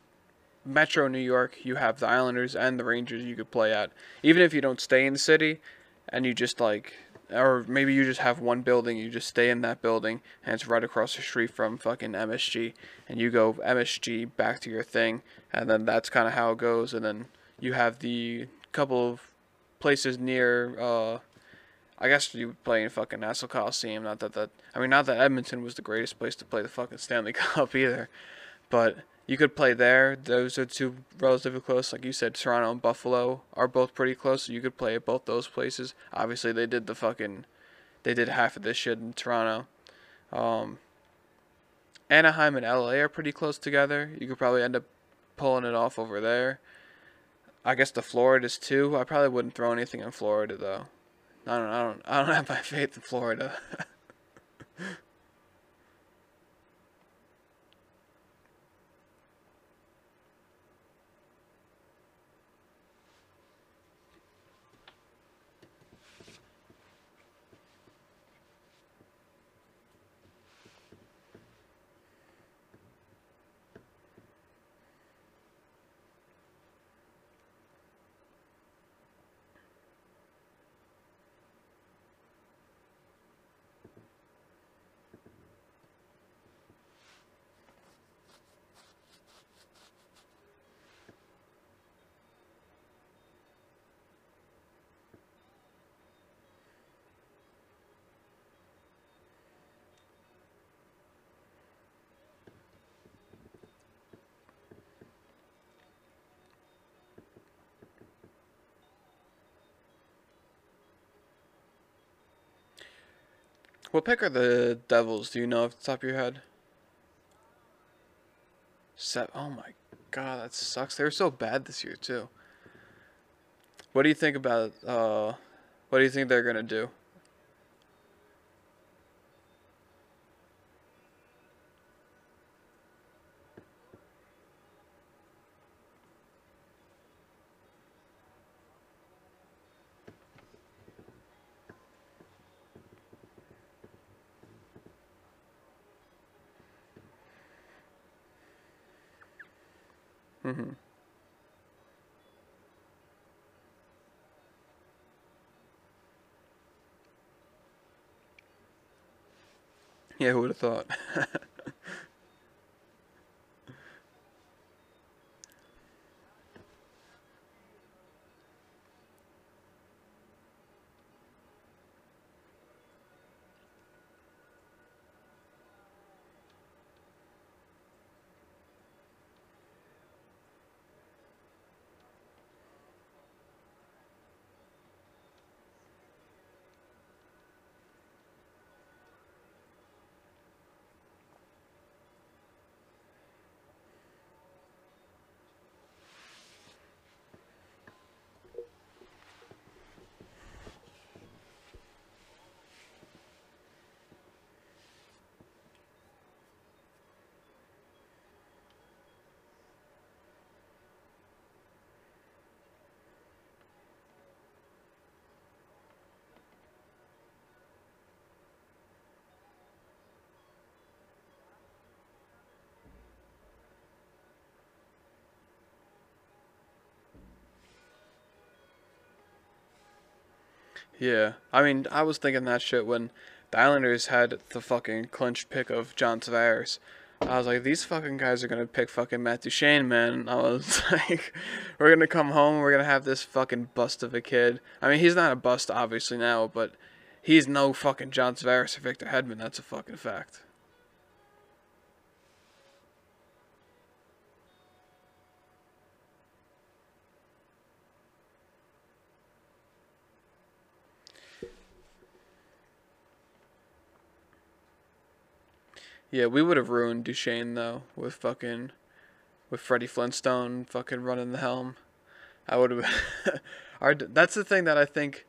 Metro New York, you have the Islanders and the Rangers you could play at. Even if you don't stay in the city, and you just like, or maybe you just have one building, you just stay in that building, and it's right across the street from fucking MSG, and you go MSG back to your thing, and then that's kind of how it goes, and then you have the couple of places near, uh, I guess you would play in fucking Nassau Coliseum. Not that that I mean, not that Edmonton was the greatest place to play the fucking Stanley <laughs> Cup either, but you could play there. Those are two relatively close. Like you said, Toronto and Buffalo are both pretty close. So you could play at both those places. Obviously, they did the fucking, they did half of this shit in Toronto. Um, Anaheim and LA are pretty close together. You could probably end up pulling it off over there. I guess the Florida's too. I probably wouldn't throw anything in Florida though. I don't, I don't, I don't have my faith in Florida. <laughs> What pick are the Devils? Do you know off the top of your head? Set. Oh my god, that sucks. They were so bad this year too. What do you think about? Uh, what do you think they're gonna do? Yeah, who would have thought? <laughs> Yeah, I mean, I was thinking that shit when the Islanders had the fucking clinched pick of John Tavares. I was like, these fucking guys are gonna pick fucking Matt Duchene, man. <laughs> I was like, we're gonna come home, we're gonna have this fucking bust of a kid. I mean, he's not a bust obviously now, but he's no fucking John Tavares or Victor Hedman. That's a fucking fact. Yeah, we would have ruined Duchene though with fucking with Freddie Flintstone fucking running the helm. I would have. <laughs> our that's the thing that I think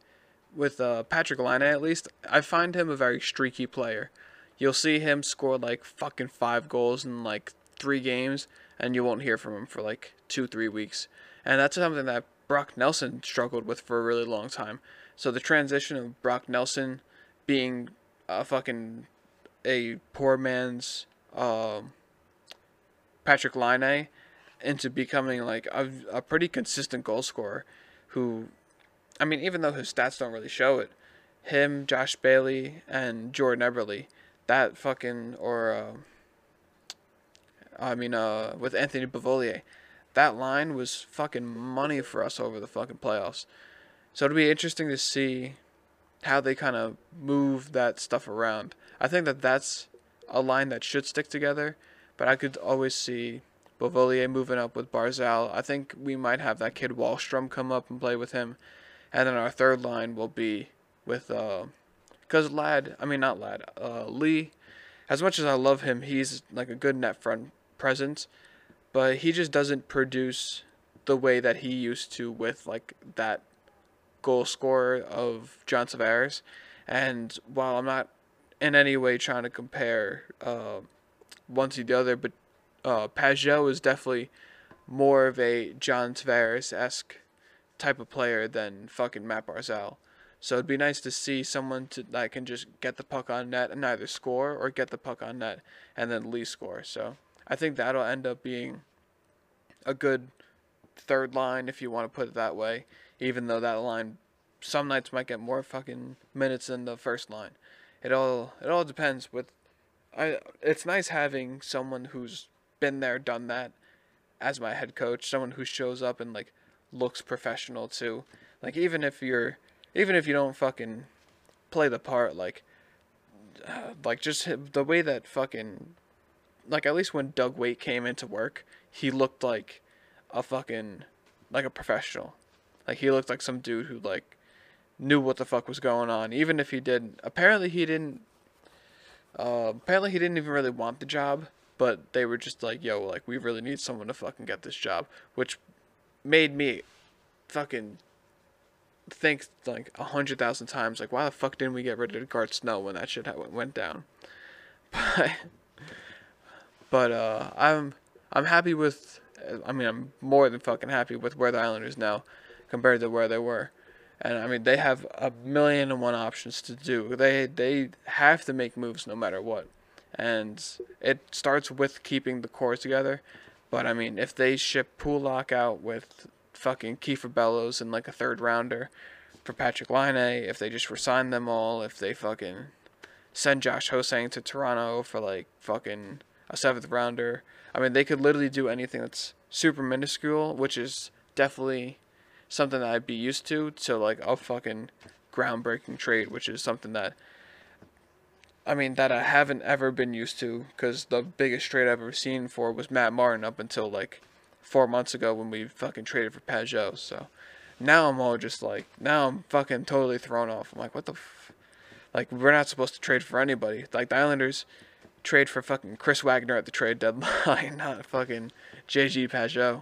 with uh, Patrik Laine at least. I find him a very streaky player. You'll see him score like fucking five goals in like three games, and you won't hear from him for like two three weeks. And that's something that Brock Nelson struggled with for a really long time. So the transition of Brock Nelson being a fucking a poor man's um, Patrik Laine into becoming like a, a pretty consistent goal scorer who I mean even though his stats don't really show it him Josh Bailey and Jordan Eberle that fucking or uh, I mean uh with Anthony Beauvillier that line was fucking money for us over the fucking playoffs so it'll be interesting to see how they kind of move that stuff around. I think that that's a line that should stick together, but I could always see Beauvillier moving up with Barzal. I think we might have that kid Wahlstrom come up and play with him, and then our third line will be with uh, because Ladd, I mean not Lad, uh, Lee. As much as I love him, he's like a good net front presence, but he just doesn't produce the way that he used to with like that goal scorer of John Tavares. And while I'm not in any way trying to compare uh, one to the other, but uh, Pageau is definitely more of a John Tavares esque type of player than fucking Matt Barzal. So it'd be nice to see someone to, that can just get the puck on net and either score or get the puck on net and then Lee score. So I think that'll end up being a good third line if you want to put it that way even though that line some nights might get more fucking minutes than the first line. It all it all depends with I it's nice having someone who's been there, done that as my head coach, someone who shows up and like looks professional too. Like even if you're even if you don't fucking play the part like uh, like just the way that fucking like at least when Doug Weight came into work, he looked like a fucking like a professional. Like he looked like some dude who like knew what the fuck was going on, even if he didn't. Apparently he didn't. Uh, apparently he didn't even really want the job, but they were just like, "Yo, like we really need someone to fucking get this job," which made me fucking think like a hundred thousand times, like, why the fuck didn't we get rid of Garth Snow when that shit went down? <laughs> But, but uh, I'm I'm happy with. I mean, I'm more than fucking happy with where the Islanders now compared to where they were. And I mean, they have a million and one options to do. They they have to make moves no matter what. And it starts with keeping the core together. But I mean, if they ship Pulock out with fucking Kiefer Bellows and like a third rounder for Patrik Laine, if they just resign them all, if they fucking send Josh Ho-Sang to Toronto for like fucking a seventh rounder. I mean, they could literally do anything that's super minuscule, which is definitely something that I'd be used to, to like a fucking groundbreaking trade, which is something that I mean that I haven't ever been used to because the biggest trade I've ever seen for was Matt Martin up until like four months ago when we fucking traded for Pageau. So now I'm all just like now I'm fucking totally thrown off. I'm like, what the, f-? like we're not supposed to trade for anybody. Like the Islanders trade for fucking Chris Wagner at the trade deadline, <laughs> not fucking JG Pageau.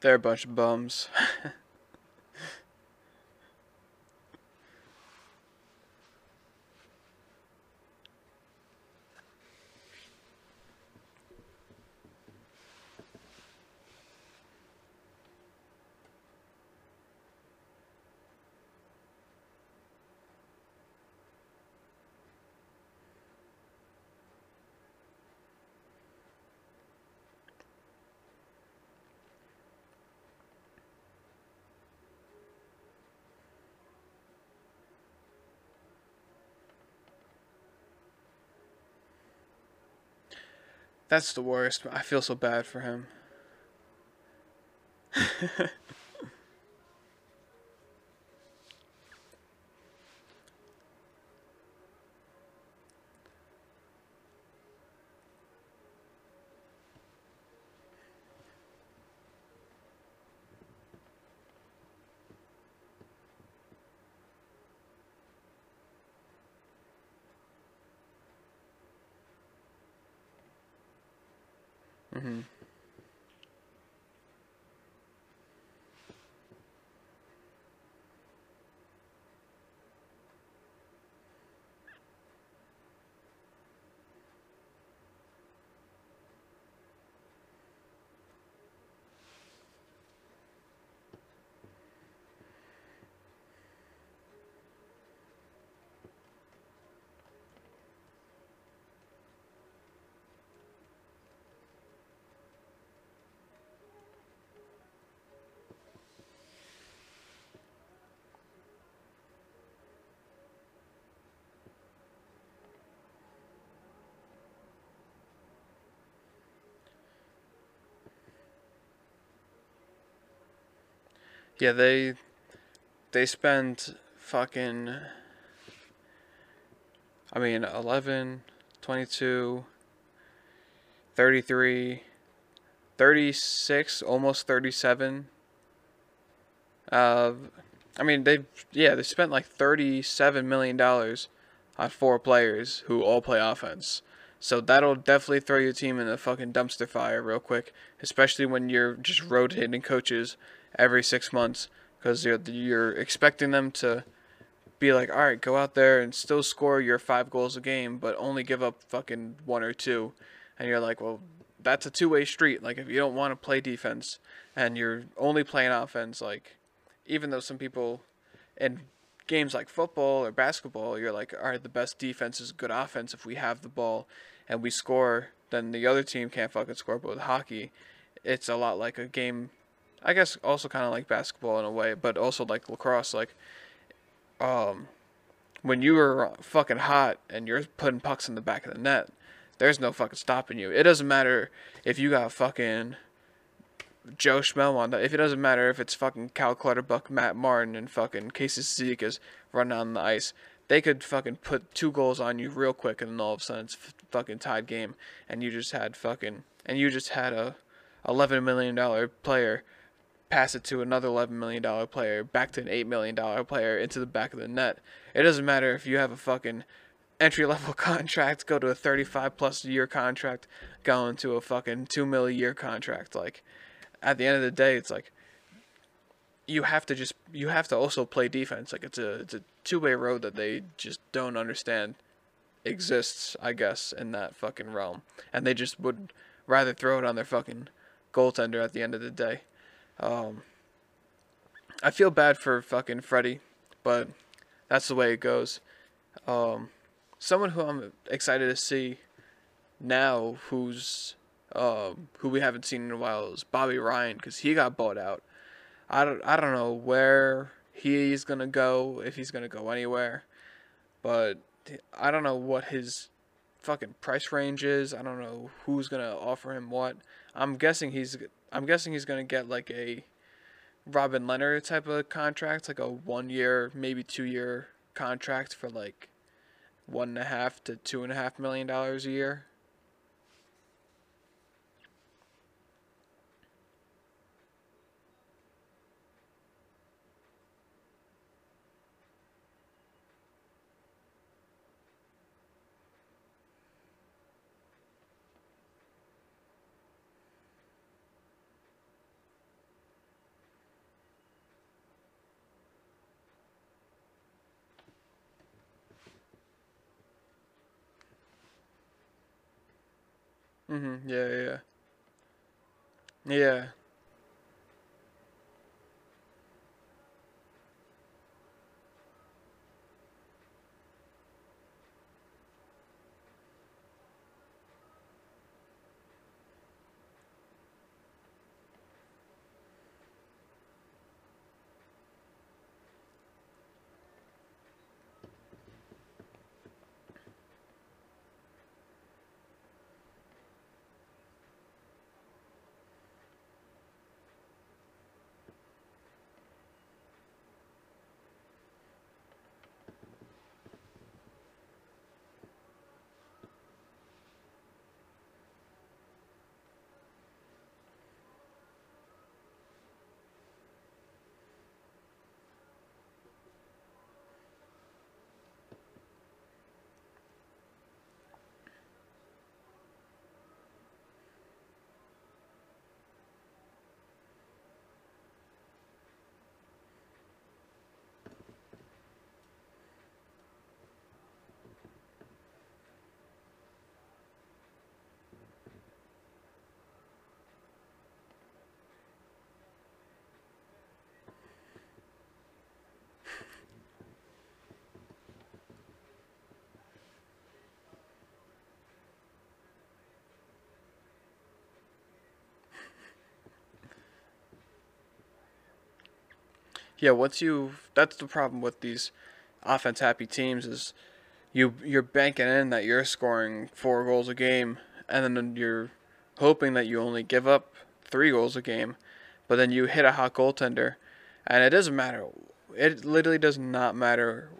They're a bunch of bums. <laughs> That's the worst. I feel so bad for him. <laughs> Yeah, they they spend fucking I mean 11, 22, 33, 36, almost 37. Uh I mean they yeah, they spent like 37 million dollars on four players who all play offense. So that'll definitely throw your team in a fucking dumpster fire real quick, especially when you're just rotating coaches every six months because you're, you're expecting them to be like, all right, go out there and still score your five goals a game, but only give up fucking one or two. And you're like, well, that's a two way street. Like, if you don't want to play defense and you're only playing offense, like, even though some people, in games like football or basketball, you're like, all right, the best defense is good offense. If we have the ball and we score, then the other team can't fucking score. But with hockey, it's a lot like a game. I guess also kind of like basketball in a way, but also like lacrosse. Like, um, when you are fucking hot and you're putting pucks in the back of the net, there's no fucking stopping you. It doesn't matter if you got fucking Joe Schmo on that. If it doesn't matter if it's fucking Cal Clutterbuck, Matt Martin, and fucking Casey Cizikas running on the ice, they could fucking put two goals on you real quick, and then all of a sudden it's fucking tied game, and you just had fucking and you just had a eleven million dollar player pass it to another eleven million dollar player, back to an eight million dollar player into the back of the net. It doesn't matter if you have a fucking entry level <laughs> contract, go to a thirty five plus year contract, go into a fucking two million year contract. Like at the end of the day, it's like you have to just you have to also play defense. Like it's a it's a two way road that they just don't understand exists, I guess, in that fucking realm. And they just would rather throw it on their fucking goaltender at the end of the day. Um, I feel bad for fucking Freddie, but that's the way it goes. Um, someone who I'm excited to see now, who's um, who we haven't seen in a while, is Bobby Ryan because he got bought out. I don't I don't know where he's gonna go if he's gonna go anywhere, but I don't know what his fucking price range is. I don't know who's gonna offer him what. I'm guessing he's I'm guessing he's gonna get like a Robin Lehner type of contract, like a one year, maybe two year contract for like one and a half to two and a half million dollars a year. Mhm. Yeah, yeah. Yeah. Yeah. Once you that's the problem with these offense happy teams is you you're banking in that you're scoring four goals a game and then you're hoping that you only give up three goals a game, but then you hit a hot goaltender and it doesn't matter. It literally does not matter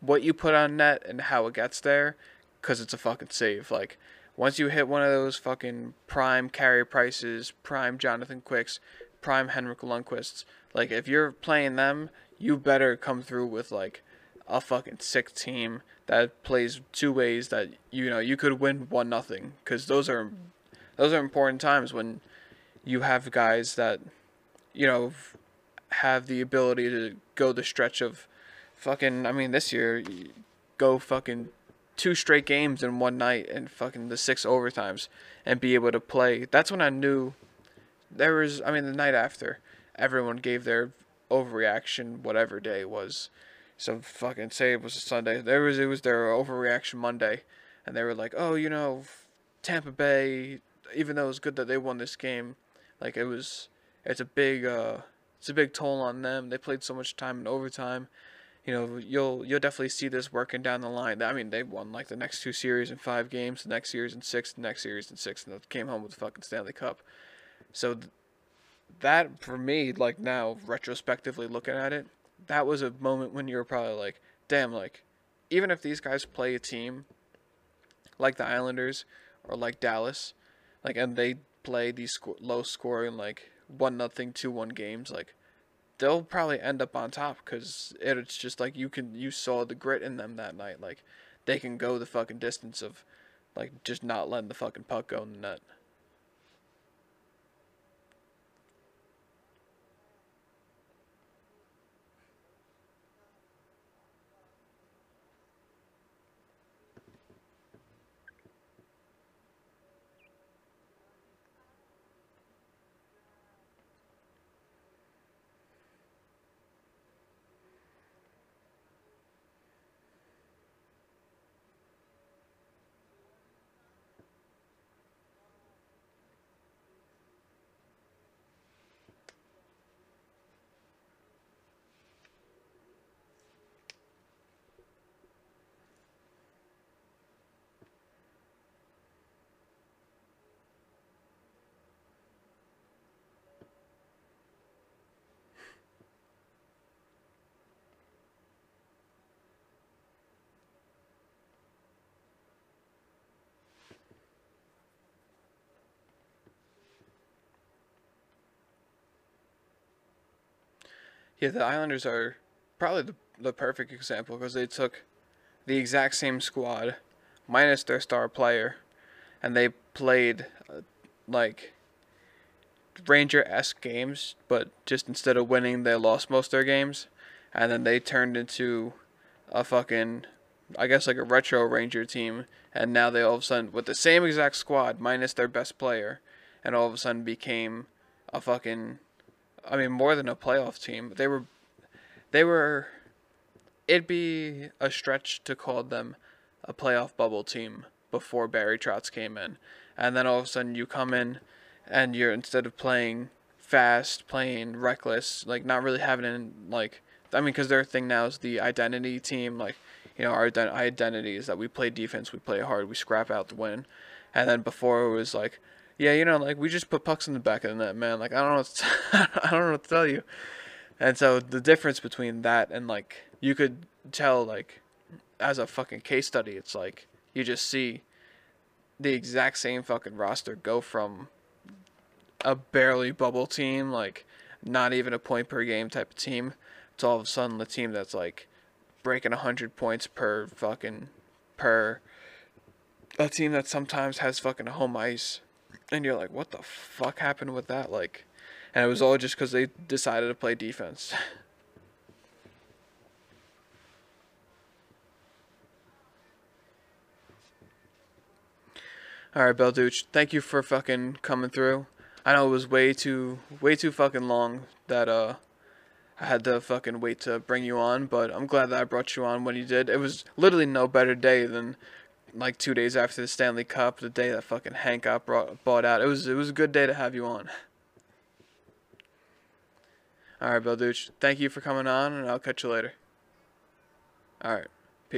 what you put on net and how it gets there cuz it's a fucking save. Like once you hit one of those fucking prime Carey Prices, prime Jonathan Quicks, prime Henrik Lundqvists, like if you're playing them, you better come through with like a fucking sick team that plays two ways that you know you could win one nothing because those are those are important times when you have guys that you know have the ability to go the stretch of fucking I mean this year go fucking two straight games in one night and fucking the six overtimes and be able to play. That's when I knew there was I mean the night after everyone gave their overreaction whatever day it was So fucking say it was a Sunday. There was it was their overreaction Monday, and they were like, oh, you know, Tampa Bay. Even though it was good that they won this game, like it was, it's a big, uh, it's a big toll on them. They played so much time in overtime. You know, you'll you'll definitely see this working down the line. I mean, they won like the next two series in five games, the next series in six, the next series in six, and they came home with the fucking Stanley Cup. So that for me, like now retrospectively looking at it, that was a moment when you were probably like, damn, like even if these guys play a team like the Islanders or like Dallas, like and they play these sco- low scoring like one nothing two one games, like they'll probably end up on top because it's just like you can you saw the grit in them that night, like they can go the fucking distance of like just not letting the fucking puck go in the net. Yeah, the Islanders are probably the, the perfect example because they took the exact same squad minus their star player and they played uh, like Ranger esque games, but just instead of winning, they lost most of their games. And then they turned into a fucking, I guess, like a retro Ranger team. And now they all of a sudden, with the same exact squad, minus their best player, and all of a sudden became a fucking I mean, more than a playoff team. They were, they were. It'd be a stretch to call them a playoff bubble team before Barry Trotz came in, and then all of a sudden you come in, and you're instead of playing fast, playing reckless, like not really having in like. I mean, because their thing now is the identity team. Like, you know, our identity is that we play defense, we play hard, we scrap out the win, and then before it was like yeah, you know, like we just put pucks in the back of the net, man. Like I don't know, what to, <laughs> I don't know what to tell you. And so the difference between that and like you could tell like as a fucking case study, it's like you just see the exact same fucking roster go from a barely bubble team, like not even a point per game type of team, to all of a sudden the team that's like breaking hundred points per fucking per a team that sometimes has fucking home ice and you're like, what the fuck happened with that? Like, and it was all just because they decided to play defense. <laughs> All right, Belduch, thank you for fucking coming through. I know it was way too, way too fucking long that uh, I had to fucking wait to bring you on, but I'm glad that I brought you on when you did. It was literally no better day than like two days after the Stanley Cup, the day that fucking Hank got brought, bought out. It was it was a good day to have you on. All right, Bill Belduch. Thank you for coming on, and I'll catch you later. All right.